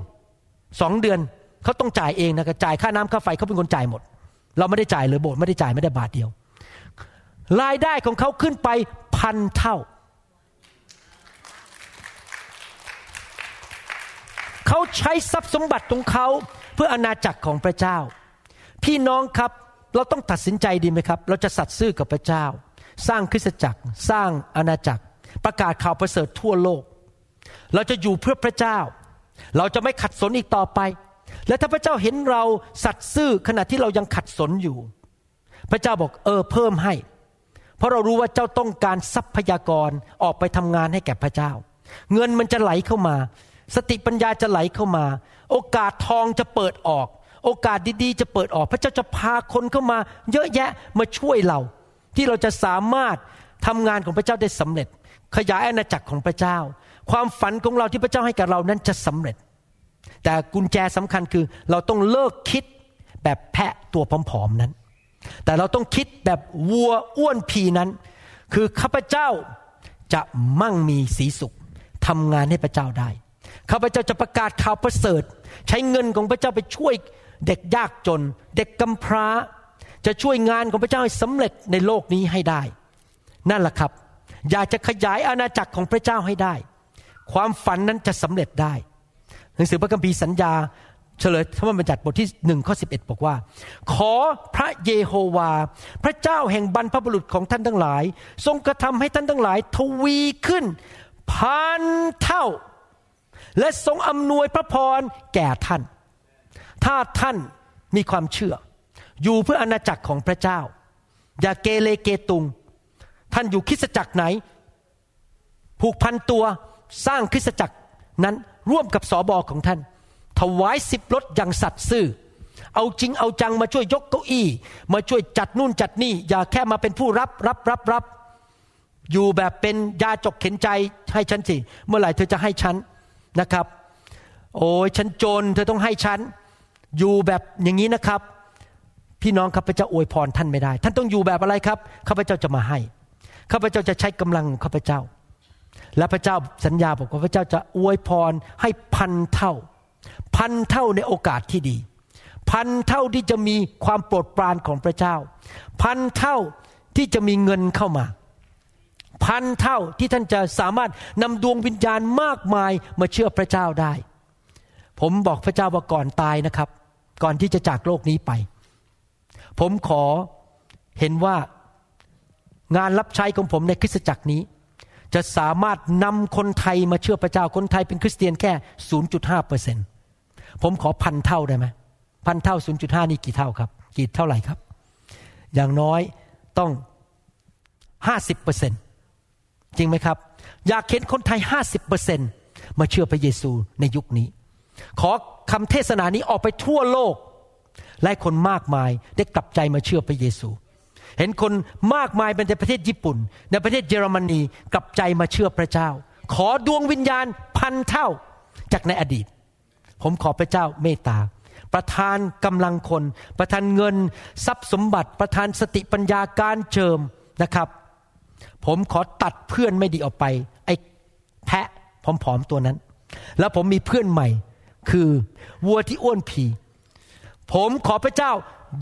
สองเดือน เขาต้องจ่ายเองนะจ่ายค่าน้ำค่าไฟเขาเป็นคนจ่ายหมด เราไม่ได้จ่ายเลยโบสถ์ไม่ได้จ่ายไม่ได้บาทเดียว รายได้ของเขาขึ้นไปพันเท่าเขาใช้ทรัพย์สมบัติของเขาเพื่ออาณาจักรของพระเจ้า พี่น้องครับเราต้องตัดสินใจดีไหมครับ เราจะสัตย์ซื่อกับพระเจ้า สร้างคริสตจักร สร้างอาณาจักร ประกาศข่าวประเสริฐทั่วโลก เราจะอยู่เพื่อพระเจ้า เราจะไม่ขัดสนอีกต่อไป และถ้าพระเจ้าเห็นเราสัตย์ซื่อขณะที่เรายังขัดสนอยู่ พระเจ้าบอกเออเพิ่มให้ เพราะเรารู้ว่าเจ้าต้องการทรัพยากรออกไปทำงานให้แก่พระเจ้า เงินมันจะไหลเข้ามา สติปัญญาจะไหลเข้ามา โอกาสทองจะเปิดออก โอกาสดีๆ จะเปิดออก พระเจ้าจะพาคนเข้ามา เยอะแยะมาช่วยเรา ที่เราจะสามารถทำงานของพระเจ้าได้สำเร็จ ขยายอาณาจักรของพระเจ้า ความฝันของเราที่พระเจ้าให้กับเรานั้นจะสำเร็จ แต่กุญแจสำคัญคือเราต้องเลิกคิดแบบแพะตัวผอมๆนั้น แต่เราต้องคิดแบบวัวอ้วนพีนั้น คือข้าพเจ้าจะมั่งมีสีสุขทำงานให้พระเจ้าได้ ข้าพเจ้าจะประกาศข่าวประเสริฐ ใช้เงินของพระเจ้าไปช่วยเด็กยากจน เด็กกำพร้า จะช่วยงานของพระเจ้าให้สำเร็จในโลกนี้ให้ได้ นั่นแหละครับ อยากจะขยายอาณาจักรของพระเจ้าให้ได้ ความฝันนั้นจะสำเร็จได้ หนังสือพระคัมภีร์สัญญาเฉลยธรรมบัญญัติบทที่หนึ่งข้อสิบอกว่า ขอพระเยโฮวา พระเจ้าแห่งบรรพบุรุษของท่านทั้งหลาย ทรงกระทำให้ท่านทั้งหลาย ทวีขึ้นพันเท่า และทรงอำนวยพระพรแก่ท่าน ถ้าท่านมีความเชื่อ อยู่เพื่ออาณาจักรของพระเจ้า อย่าเกเรเกตุง ท่านอยู่คริสตจักรไหน ผูกพันตัวสร้างคริสตจักรนั้น ร่วมกับสอบอของท่าน ถวายสิบรถอย่างสัตย์ซื่อ เอาจริงเอาจังมาช่วยยกเก้าอี้ มาช่วยจัดนู่นจัดนี่ อย่าแค่มาเป็นผู้รับรับรับรับ อยู่แบบเป็นยาจกเข็นใจให้ฉันสิ เมื่อไหร่เธอจะให้ฉันนะครับ โอ้ยฉันจน เธอต้องให้ฉัน อยู่แบบอย่างนี้นะครับ พี่น้องข้าพเจ้าอวยพรท่านไม่ได้ ท่านต้องอยู่แบบอะไรครับข้าพเจ้าจะมาให้ข้าพเจ้าจะใช้กำลังข้าพเจ้า และพระเจ้าสัญญาบอกว่าพระเจ้าจะอวยพรให้พันเท่า พันเท่าในโอกาสที่ดี พันเท่าที่จะมีความโปรดปรานของพระเจ้า พันเท่าที่จะมีเงินเข้ามา พันเท่าที่ท่านจะสามารถนำดวงวิญญาณมากมายมาเชื่อพระเจ้าได้ ผมบอกพระเจ้าว่าก่อนตายนะครับ ก่อนที่จะจากโลกนี้ไป ผมขอเห็นว่างานรับใช้ของผมในคริสตจักรนี้ จะสามารถนำคนไทยมาเชื่อพระเจ้าคนไทยเป็นคริสเตียนแค่ 0.5เปอร์เซ็นผมขอพันเท่าได้ไหมพันเท่า 0.5 นี่กี่เท่าครับ กี่เท่าไหร่ครับ อย่างน้อยต้อง 50เปอร์เซ็นจริงไหมครับ อยากเห็นคนไทย 50เปอร์เซ็นมาเชื่อพระเยซูในยุคนี้ ขอคำเทศนานี้ออกไปทั่วโลก และคนมากมายได้กลับใจมาเชื่อพระเยซู เห็นคนมากมายในประเทศญี่ปุ่น ในประเทศเยอรมนีกลับใจมาเชื่อพระเจ้า ขอดวงวิญญาณพันเท่าจากในอดีต ผมขอพระเจ้าเมตตา ประทานกำลังคน ประทานเงินทรัพย์สมบัติ ประทานสติปัญญาการเจิมนะครับ ผมขอตัดเพื่อนไม่ดีออกไป ไอ้แพะผอมๆตัวนั้น แล้วผมมีเพื่อนใหม่ คือวัวที่อ้วนผี ผมขอพระเจ้า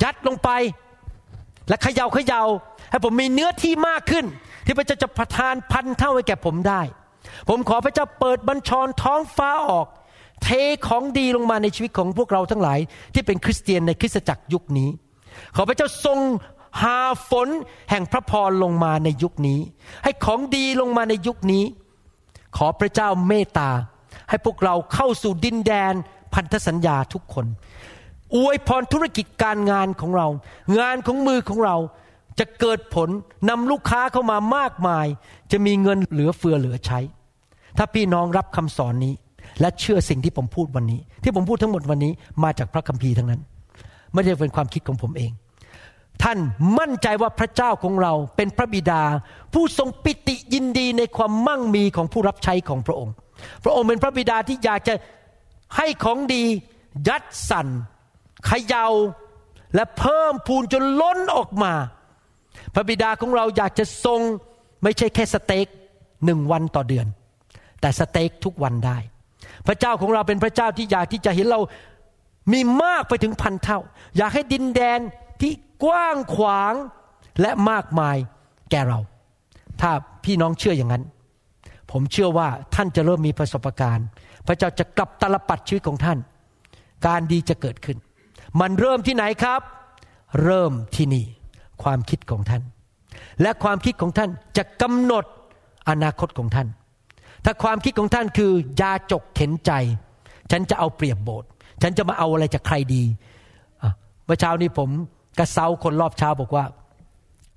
ยัดลงไป และเขยา่าเขย่าให้ผมมีเนื้อที่มากขึ้น ที่พระเจ้าจะประทานพันเท่าให้แก่ผมได้ ผมขอพระเจ้าเปิดบัญชรท้องฟ้าออก เทของดีลงมาในชีวิตของพวกเราทั้งหลาย ที่เป็นคริสเตียนในคริสตจักรยุคนี้ ขอพระเจ้าทรงหาฝนแห่งพระพรลงมาในยุคนี้ ให้ของดีลงมาในยุคนี้ ขอพระเจ้าเมตตา ให้พวกเราเข้าสู่ดินแดนพันธสัญญาทุกคน อวยพรธุรกิจการงานของเรา งานของมือของเราจะเกิดผลนำลูกค้าเข้ามามากมาย จะมีเงินเหลือเฟือเหลือใช้ ถ้าพี่น้องรับคำสอนนี้ และเชื่อสิ่งที่ผมพูดวันนี้ ที่ผมพูดทั้งหมดวันนี้มาจากพระคัมภีร์ทั้งนั้น ไม่ได้เป็นความคิดของผมเอง ท่านมั่นใจว่าพระเจ้าของเราเป็นพระบิดา ผู้ทรงปิติยินดีในความมั่งมีของผู้รับใช้ของพระองค์ พระองค์เป็นพระบิดาที่อยากจะให้ของดียัดสั่น เขยา่าและเพิ่มพูนจนล้นออกมา พระบิดาของเราอยากจะทรงไม่ใช่แค่สเต็กหนึ่งวันต่อเดือน แต่สเต็กทุกวันได้ พระเจ้าของเราเป็นพระเจ้าที่อยากที่จะเห็นเรามีมากไปถึงพันเท่า อยากให้ดินแดนที่กว้างขวางและมากมายแก่เรา ถ้าพี่น้องเชื่ออย่างนั้น ผมเชื่อว่าท่านจะเริ่มมีประสบการณ์ พระเจ้าจะกลับตลปัดชีวิตของท่าน การดีจะเกิดขึ้น มันเริ่มที่ไหนครับ เริ่มที่นี่ ความคิดของท่าน และความคิดของท่านจะกำหนดอนาคตของท่าน ถ้าความคิดของท่านคือยาจกเข็นใจ ฉันจะเอาเปรียบโบสถ์ฉันจะมาเอาอะไรจากใครดีเมื่อเช้านี้ผมกระเซาคนรอบเช้าบอกว่า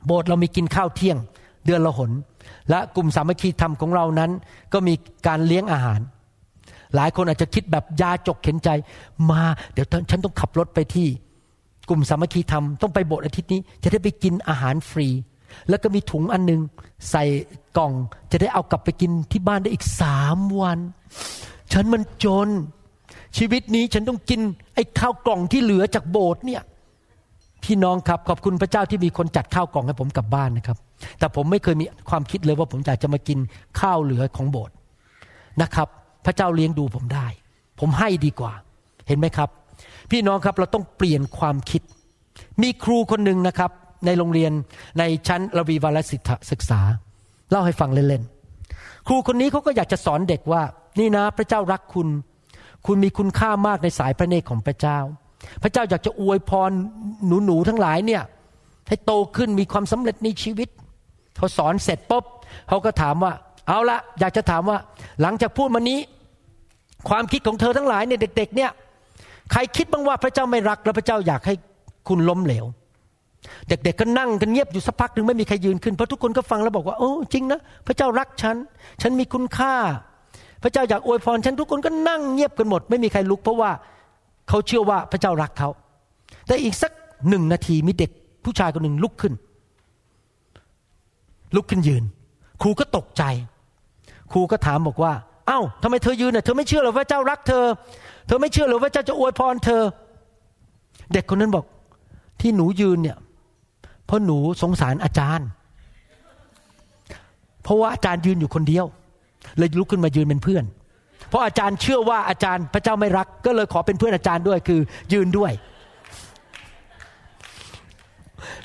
โบสถ์เรามีกินข้าวเที่ยง เดือนละหน และกลุ่มสามัคคีธรรมของเรานั้น ก็มีการเลี้ยงอาหาร หลายคนอาจจะคิดแบบยาจกเข็นใจ มาเดี๋ยวฉันต้องขับรถไปที่ กลุ่มสามัคคีธรรมต้องไปโบสถ์อาทิตย์นี้ จะได้ไปกินอาหารฟรี แล้วก็มีถุงอันหนึง ใส่กล่อง จะได้เอากลับไปกินที่บ้านได้อีกสามวัน ฉันมันจน ชีวิตนี้ฉันต้องกินไอ้ข้าวกล่องที่เหลือจากโบสถ์เนี่ยพี่น้องครับขอบคุณพระเจ้าที่มีคนจัดข้าวกล่องให้ผมกลับบ้านนะครับ แต่ผมไม่เคยมีความคิดเลยว่าผมอยากจะมากินข้าวเหลือของโบสถ์นะครับ พระเจ้าเลี้ยงดูผมได้ ผมให้ดีกว่า เห็นไหมครับ พี่น้องครับเราต้องเปลี่ยนความคิด มีครูคนหนึ่งนะครับ ในโรงเรียนในชั้นระวีวารศิษศึกษา เล่าให้ฟังเล่นๆ ครูคนนี้เขาก็อยากจะสอนเด็กว่า นี่นะพระเจ้ารักคุณ คุณมีคุณค่ามากในสายพระเนตรของพระเจ้า พระเจ้าอยากจะอวยพรหนูๆทั้งหลายเนี่ยให้โตขึ้นมีความสำเร็จในชีวิตเขาสอนเสร็จปุ๊บเขาก็ถามว่า เอาละอยากจะถามว่า หลังจากพูดมานี้ ความคิดของเธอทั้งหลายเนี่ยเด็ก ๆ เนี่ยใครคิดบ้างว่าพระเจ้าไม่รัก แล้วพระเจ้าอยากให้คุณล้มเหลว เด็ก ๆ ก็นั่งกันเงียบอยู่สักพักหนึ่งไม่มีใครยืนขึ้นเพราะทุกคนก็ฟังแล้วบอกว่าโอ้จริงนะพระเจ้ารักฉัน ฉันมีคุณค่า พระเจ้าอยากอวยพรฉันทุกคนก็นั่งเงียบกันหมด ไม่มีใครลุก เพราะว่าเขาเชื่อว่าพระเจ้ารักเขา แต่อีกสักหนึ่งนาทีมีเด็กผู้ชายคนหนึ่งลุกขึ้น ลุกขึ้นยืน ครูก็ตกใจ ครูก็ถามบอกว่า เอ้าทำไมเธอยืนเน่ะเธอไม่เชื่อหรอว่าเจ้ารักเธอ เธอไม่เชื่อหรอว่าเจ้าจะอวยพรเธอ เด็กคนนั้นบอก ที่หนูยืนเนี่ยเพราะหนูสงสารอาจารย์ เพราะว่าอาจารย์ยืนอยู่คนเดียว เลยลุกขึ้นมายืนเป็นเพื่อน เพราะอาจารย์เชื่อว่าอาจารย์พระเจ้าไม่รัก ก็เลยขอเป็นเพื่อนอาจารย์ด้วยคือยืนด้วย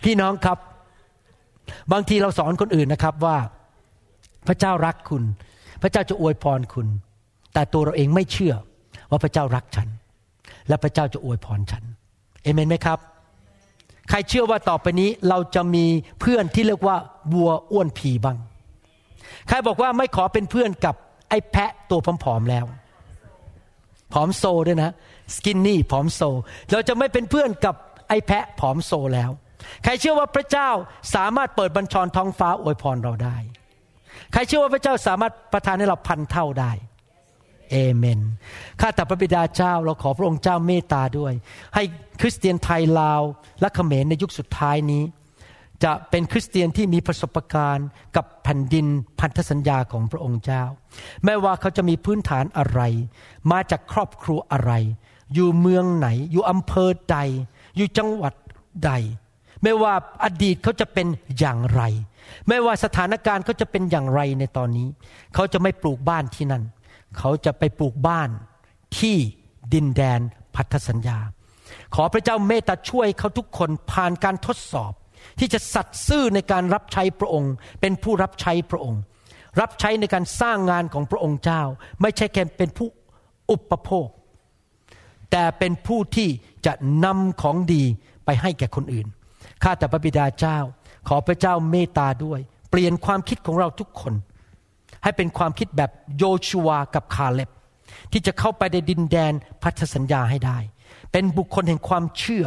พี่น้องครับ บางทีเราสอนคนอื่นนะครับว่า พระเจ้ารักคุณ พระเจ้าจะอวยพรคุณ แต่ตัวเราเองไม่เชื่อว่าพระเจ้ารักฉัน และพระเจ้าจะอวยพรฉันเอเมนไหมครับ ใครเชื่อว่าต่อไปนี้เราจะมีเพื่อนที่เรียกว่าวัวอ้วนพีบ้าง ใครบอกว่าไม่ขอเป็นเพื่อนกับไอ้แพะตัวผอมๆแล้วผอมโซด้วยนะ skinny ผอมโซ เราจะไม่เป็นเพื่อนกับไอ้แพะผอมโซแล้ว ใครเชื่อว่าพระเจ้าสามารถเปิดบัญชรท้องฟ้าอวยพรเราได้ ใครเชื่อว่าพระเจ้าสามารถประทานให้เราพันเท่าได้เอเมน ข้าแต่พระบิดาเจ้าเราขอพระองค์เจ้าเมตตาด้วย ให้คริสเตียนไทยลาวและเขมรในยุคสุดท้ายนี้ จะเป็นคริสเตียนที่มีประสบการณ์กับแผ่นดินพันธสัญญาของพระองค์เจ้า ไม่ว่าเขาจะมีพื้นฐานอะไร มาจากครอบครัวอะไร อยู่เมืองไหน อยู่อำเภอใด อยู่จังหวัดใด ไม่ว่าอดีตเขาจะเป็นอย่างไร ไม่ว่าสถานการณ์เขาจะเป็นอย่างไรในตอนนี้ เขาจะไม่ปลูกบ้านที่นั่น เขาจะไปปลูกบ้านที่ดินแดนพันธสัญญา ขอพระเจ้าเมตตาช่วยเขาทุกคนผ่านการทดสอบ ที่จะสัตย์ซื่อในการรับใช้พระองค์ เป็นผู้รับใช้พระองค์ รับใช้ในการสร้างงานของพระองค์เจ้า ไม่ใช่แค่เป็นผู้อุปโภค แต่เป็นผู้ที่จะนำของดีไปให้แก่คนอื่นข้าแต่พระบิดาเจ้า ขอพระเจ้าเมตตาด้วย เปลี่ยนความคิดของเราทุกคน ให้เป็นความคิดแบบโยชัวกับคาเล็บ ที่จะเข้าไปในดินแดนพันธสัญญาให้ได้ เป็นบุคคลแห่งความเชื่อ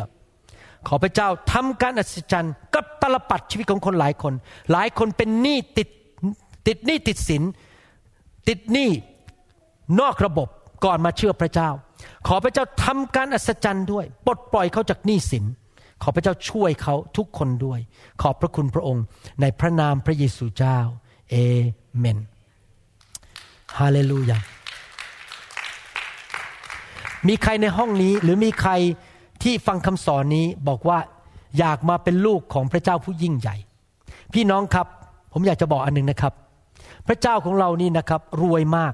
ขอพระเจ้าทำการอัศจรรย์กับตลปัดชีวิตของคนหลายคน หลายคนเป็นหนี้ติดติดหนี้ติดสินติดหนี้นอกระบบก่อนมาเชื่อพระเจ้า ขอพระเจ้าทำการอัศจรรย์ด้วยปลดปล่อยเขาจากหนี้สิน ขอพระเจ้าช่วยเขาทุกคนด้วย ขอบพระคุณพระองค์ในพระนามพระเยซูเจ้า เอเมน ฮาเลลูยา มีใครในห้องนี้หรือมีใครที่ฟังคำสอนนี้บอกว่าอยากมาเป็นลูกของพระเจ้าผู้ยิ่งใหญ่ พี่น้องครับผมอยากจะบอกอันหนึ่งนะครับ พระเจ้าของเรานี่นะครับรวยมาก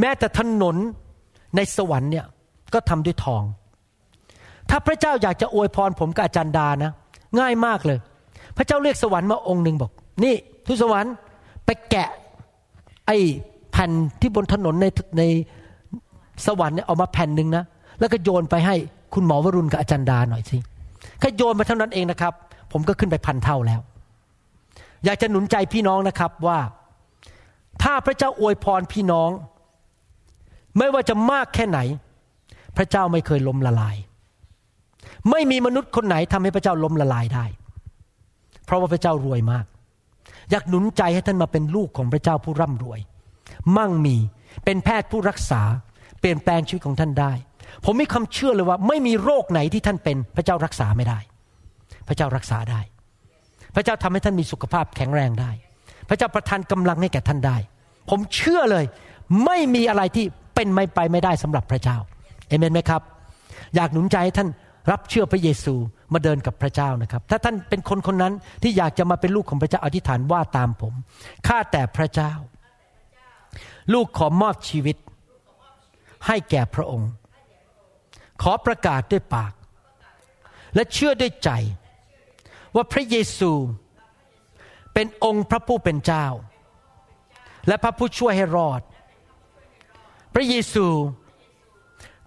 แม้แต่ถนนในสวรรค์เนี่ยก็ทำด้วยทอง ถ้าพระเจ้าอยากจะอวยพรผมกับอาจารย์ดานะ ง่ายมากเลย พระเจ้าเรียกสวรรค์มาองค์หนึ่งบอก นี่ทุสวรรค์ไปแกะไอ้แผ่นที่บนถนนในในสวรรค์เนี่ยเอามาแผ่นหนึ่งนะ แล้วก็โยนไปให้คุณหมอวรุณกับอาจารย์ดาหน่อยสิแค่โยนมาเท่านั้นเองนะครับ ผมก็ขึ้นไปพันเท่าแล้ว อยากจะหนุนใจพี่น้องนะครับว่า ถ้าพระเจ้าอวยพรพี่น้อง ไม่ว่าจะมากแค่ไหน พระเจ้าไม่เคยล้มละลาย ไม่มีมนุษย์คนไหนทำให้พระเจ้าล้มละลายได้ เพราะว่าพระเจ้ารวยมาก อยากหนุนใจให้ท่านมาเป็นลูกของพระเจ้าผู้ร่ำรวย มั่งมีเป็นแพทย์ผู้รักษา เปลี่ยนแปลงชีวิตของท่านได้ ผมมีความเชื่อเลยว่า ไม่มีโรคไหนที่ท่านเป็น พระเจ้ารักษาไม่ได้ พระเจ้ารักษาได้ พระเจ้าทำให้ท่านมีสุขภาพแข็งแรงได้ พระเจ้าประทานกำลังให้แก่ท่านได้ ผมเชื่อเลย ไม่มีอะไรที่เป็นไม่ไปไม่ได้สำหรับพระเจ้าเอเมนไหมครับ อยากหนุนใจให้ท่าน รับเชื่อพระเยซูมาเดินกับพระเจ้านะครับ ถ้าท่านเป็นคนคนนั้นที่อยากจะมาเป็นลูกของพระเจ้าอธิษฐานว่าตามผมข้าแต่พระเจ้า ลูกขอมอบชีวิต ให้แก่พระองค์ ขอประกาศด้วยปาก และเชื่อด้วยใจ ว่าพระเยซูเป็นองค์พระผู้เป็นเจ้า และพระผู้ช่วยให้รอด พระเยซู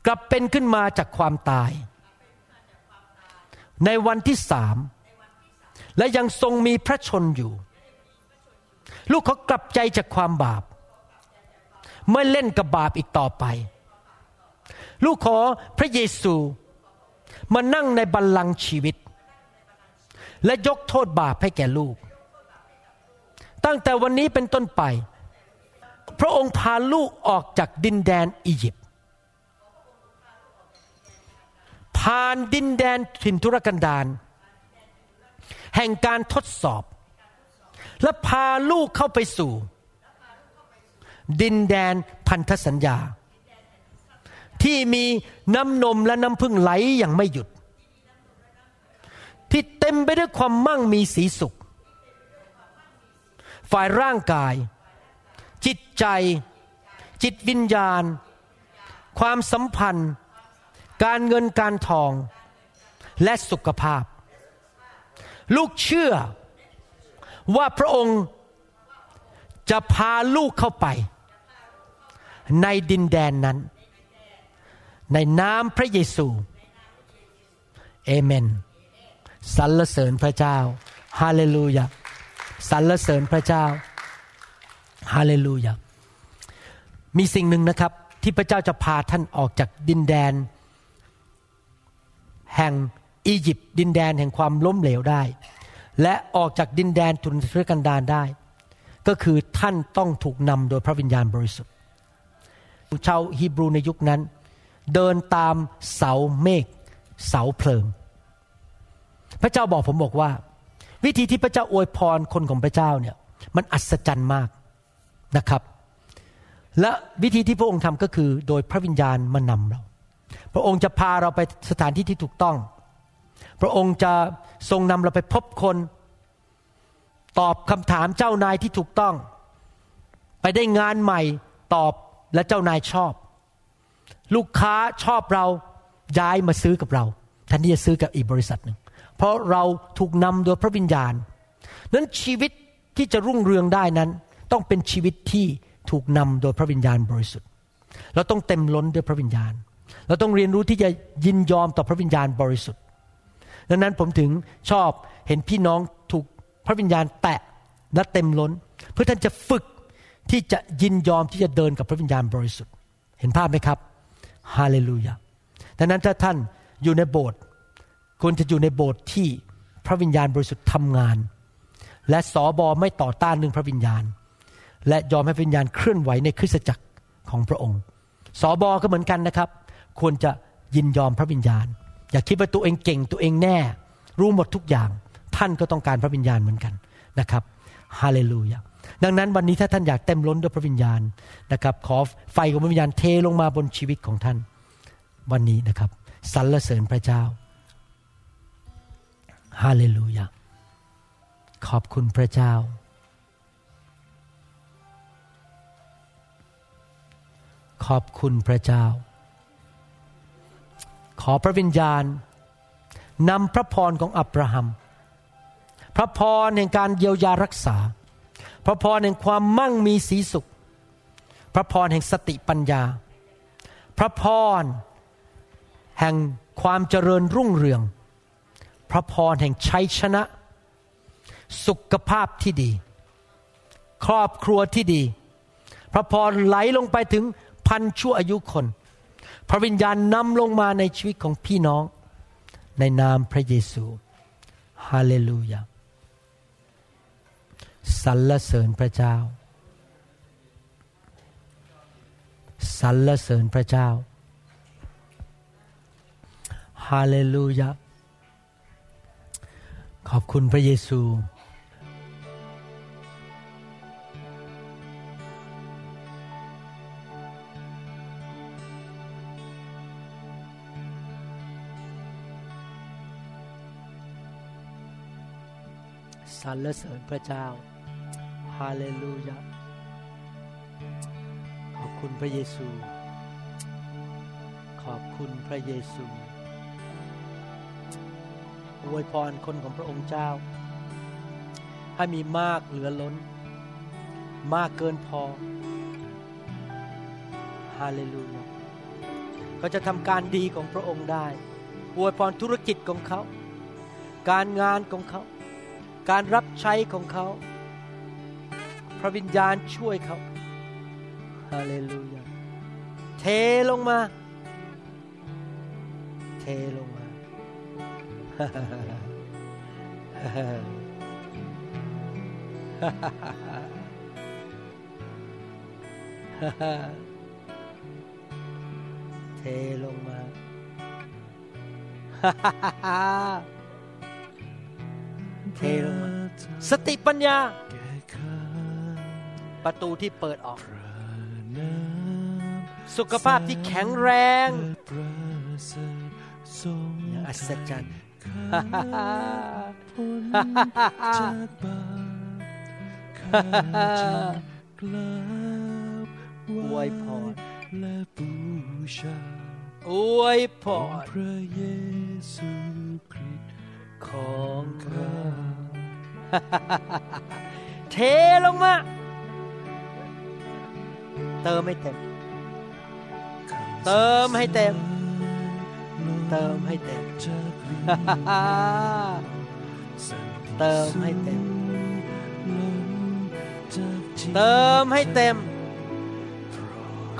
กลับเป็นขึ้นมาจากความตาย ในวันที่สามและยังทรงมีพระชนอยู่ ลูกเขากลับใจจากความบาป ไม่เล่นกับบาปอีกต่อไป ลูกขอพระเยซูมานั่งในบัลลังก์ชีวิต และยกโทษบาปให้แก่ลูก ตั้งแต่วันนี้เป็นต้นไป พระองค์พาลูกออกจากดินแดนอียิปต์ ผ่านดินแดนถิ่นทุรกันดารแห่งการทดสอบ และพาลูกเข้าไปสู่ ดินแดนพันธสัญญา ที่มีน้ำนมและน้ำพึ่งไหลอย่างไม่หยุด ที่เต็มไปด้วยความมั่งมีสีสุข ฝ่ายร่างกาย จิตใจ จิตวิญญาณ ความสัมพันธ์ การเงินการทองและสุขภาพ ลูกเชื่อว่าพระองค์จะพาลูกเข้าไป ในดินแดนนั้น ในนามพระเยซูเอเมนสรรเสริญพระเจ้าฮาเลลูยาสรรเสริญพระเจ้าฮาเลลูยามีสิ่งหนึ่งนะครับที่พระเจ้าจะพาท่านออกจากดินแดน แห่งอียิปต์ดินแดนแห่งความล้มเหลวได้ และออกจากดินแดนทุนทุรกันดารได้ ก็คือท่านต้องถูกนำโดยพระวิญญาณบริสุทธิ์ชาวฮีบรูในยุคนั้น เดินตามเสาเมฆเสาเพลิง พระเจ้าบอกผมบอกว่า วิธีที่พระเจ้าอวยพรคนของพระเจ้าเนี่ยมันอัศจรรย์มากนะครับ และวิธีที่พระองค์ทำก็คือโดยพระวิญญาณมานำเรา พระองค์จะพาเราไปสถานที่ที่ถูกต้อง พระองค์จะทรงนำเราไปพบคน ตอบคำถามเจ้านายที่ถูกต้อง ไปได้งานใหม่ตอบและเจ้านายชอบ ลูกค้าชอบเราย้ายมาซื้อกับเราแทนที่จะซื้อกับอีกบริษัทหนึ่งเพราะเราถูกนำโดยพระวิญญาณ นั้นชีวิตที่จะรุ่งเรืองได้นั้น ต้องเป็นชีวิตที่ถูกนำโดยพระวิญญาณบริสุทธิ์ เราต้องเต็มล้นด้วยพระวิญญาณ เราต้องเรียนรู้ที่จะยินยอมต่อพระวิญญาณบริสุทธิ์ดังนั้นผมถึงชอบเห็นพี่น้องถูกพระวิญญาณแตะและเต็มล้น เพื่อท่านจะฝึกที่จะยินยอมที่จะเดินกับพระวิญญาณบริสุทธิ์ เห็นภาพไหมครับฮาเลลูยาดังนั้นถ้าท่านอยู่ในโบสถ์ควรจะอยู่ในโบสถ์ที่พระวิญญาณบริสุทธิ์ทำงาน และสอบอไม่ต่อต้านเรื่องพระวิญญาณ และยอมให้วิญญาณเคลื่อนไหวในคริสตจักรของพระองค์สอบอก็เหมือนกันนะครับ ควรจะยินยอมพระวิญญาณ อย่าคิดว่าตัวเองเก่งตัวเองแน่ รู้หมดทุกอย่าง ท่านก็ต้องการพระวิญญาณเหมือนกันนะครับฮาเลลูยาดังนั้นวันนี้ถ้าท่านอยากเต็มล้นด้วยพระวิญญาณนะครับ ขอไฟของพระวิญญาณเทลงมาบนชีวิตของท่าน วันนี้นะครับสรรเสริญพระเจ้าฮาเลลูยาขอบคุณพระเจ้า ขอบคุณพระเจ้า ขอพระวิญญาณนำพระพรของอับราฮัม พระพรแห่งการเยียวยารักษา พระพรแห่งความมั่งมีสีสุข พระพรแห่งสติปัญญา พระพรแห่งความเจริญรุ่งเรือง พระพรแห่งชัยชนะ สุขภาพที่ดี ครอบครัวที่ดี พระพรไหลลงไปถึงพันชั่วอายุคน พระวิญญาณนำลงมาในชีวิตของพี่น้อง ในนามพระเยซูฮาเลลูยาสรรเสริญพระเจ้าสรรเสริญพระเจ้าฮาเลลูยาขอบคุณพระเยซู สรรเสริญพระเจ้าฮาเลลูยาขอบคุณพระเยซู ขอบคุณพระเยซูอวยพรคนของพระองค์เจ้า ให้มีมากเหลือล้น มากเกินพอฮาเลลูยาเขาจะทำการดีของพระองค์ได้อวยพรธุรกิจของเขา การงานของเขา การรับใช้ของเขา พระวิญญาณช่วยเขาฮาเลลูยาเทลงมา เทลงมา เทลงมา เทลงมาสติปัญญา ประตูที่เปิดออก สุขภาพที่แข็งแรงอย่างอัศจรรย์อวยพรและบูชาอวยพรพระเยซูคริสต์ ของเราเทลงมาเติมให้เต็ม เติมให้เต็ม เติมให้เต็ม เติมให้เต็ม เติมให้เต็ม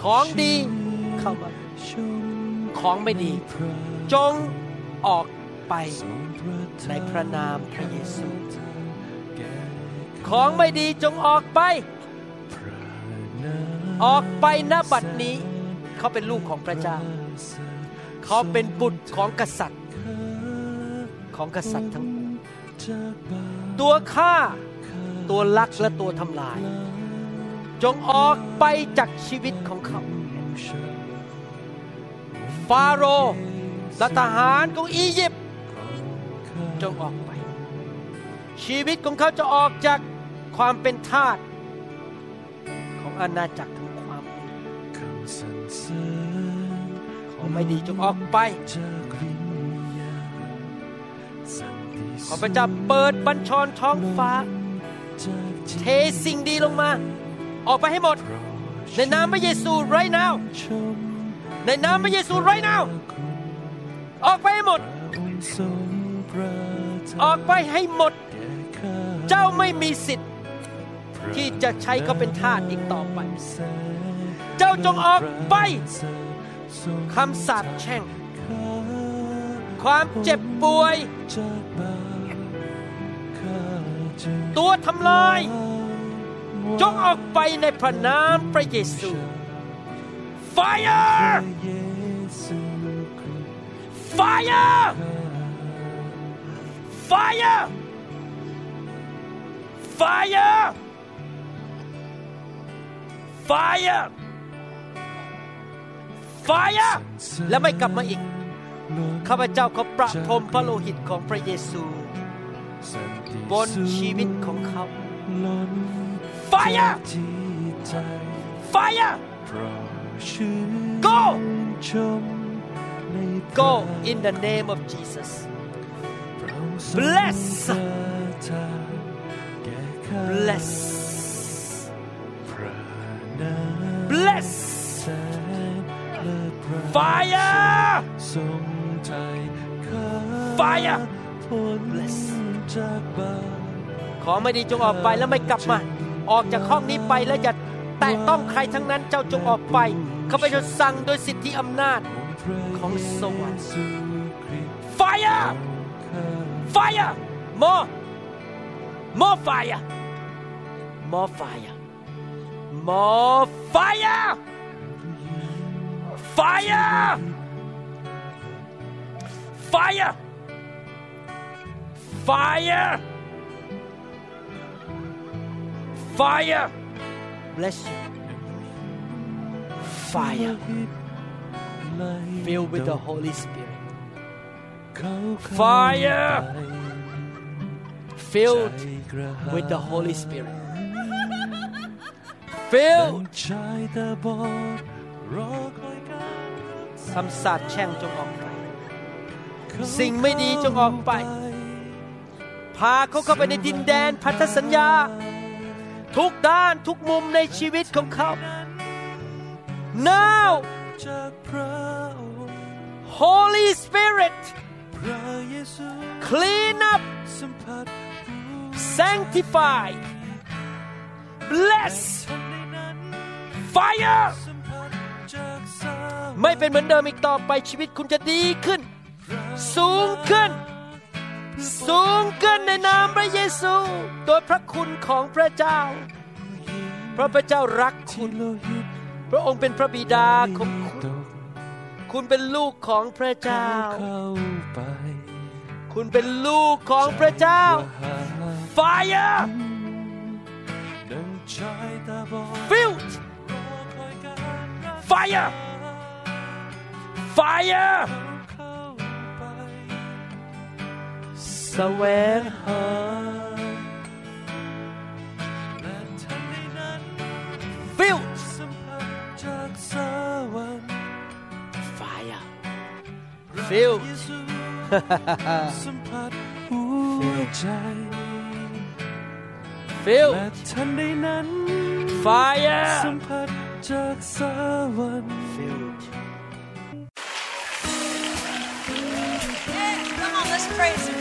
ของดีเข้ามา ของไม่ดี จงออก ไป ในพระนามพระเยซู ของไม่ดีจงออกไป ออกไปณบัดนี้ เขาเป็นลูกของพระเจ้า เขาเป็นบุตรของกษัตริย์ ของกษัตริย์ทั้งปวงตัวฆ่าตัวลักและตัวทำลาย จงออกไปจากชีวิตของเขา ฟาโรห์และทหารของอียิปต์ จงออกไป ชีวิตของเขาจะออกจากความเป็นทาสของอาณาจักรของความมืดคำสรรเสริญของไม่ดีจงออกไปจากวิญญาณสันติขอพระเจ้าเปิดบัญชรท้องฟ้าจากจิตเทสิ่งดีลงมา ออกไปให้หมด ในนามพระเยซู right now ชมในนามพระเยซู right now ออกไปให้หมด ออกไปให้หมด เจ้าไม่มีสิทธิ์ ที่จะใช้เขาเป็นทาสอีกต่อไป เจ้าจงออกไปคำสาปแช่ง ความเจ็บป่วย ตัวทำลาย จงออกไปในพระนามพระเยซู Fire เยซูคริสต์ Fire Fire Fire Fire Fire และไม่กลับมาอีก ข้าพเจ้าขอประพรมพระโลหิตของพระเยซู บนชีวิตของเขา Fire! Fire! Go Go in the name of Jesus Bless bless bless แสนเลิศพระ fire ทรงใจข้า Fire Bless จาขอไม่ดีจงออกไปแล้วไม่กลับมา ออกจากห้องนี้ไปแล้วอย่าแตะต้องใครทั้งนั้นเจ้าจงออกไปข้าพเจ้าสั่งโดยสิทธิอำนาจของสวรรค์ fire fire! More! More fire! More fire. More fire! Fire! Fire! Fire! Fire! Bless you. Fire. Filled with the Holy Spirit Fire filled with the Holy Spirit filled ชายตาบอดรอคอยการคำสาปแช่งจงออกไป สิ่งไม่ดีจงออกไป พาเขาเข้าไปในดินแดนพันธสัญญา ทุกด้านทุกมุมในชีวิตของเขา now จากพระองค์ Holy Spirit พระเยซู clean up sanctify bless fire ไม่เป็นเหมือนเดิมอีกต่อไปชีวิตคุณจะดีขึ้น สูงขึ้น สูงขึ้นในนามพระเยซู โดยพระคุณของพระเจ้าเพราะพระเจ้ารักคุณ พระองค์เป็นพระบิดาของคุณ คุณเป็นลูกของพระเจ้าเข้าไปคุณเป็นลูกของพระเจ้าหา fire ดังชายตาบอด filled รอคอยการรัก fire fire เข้าไปแสวงหา นั้น fire สัมผัสจากสวรรค์ filled Yeah, come on, let's praise Him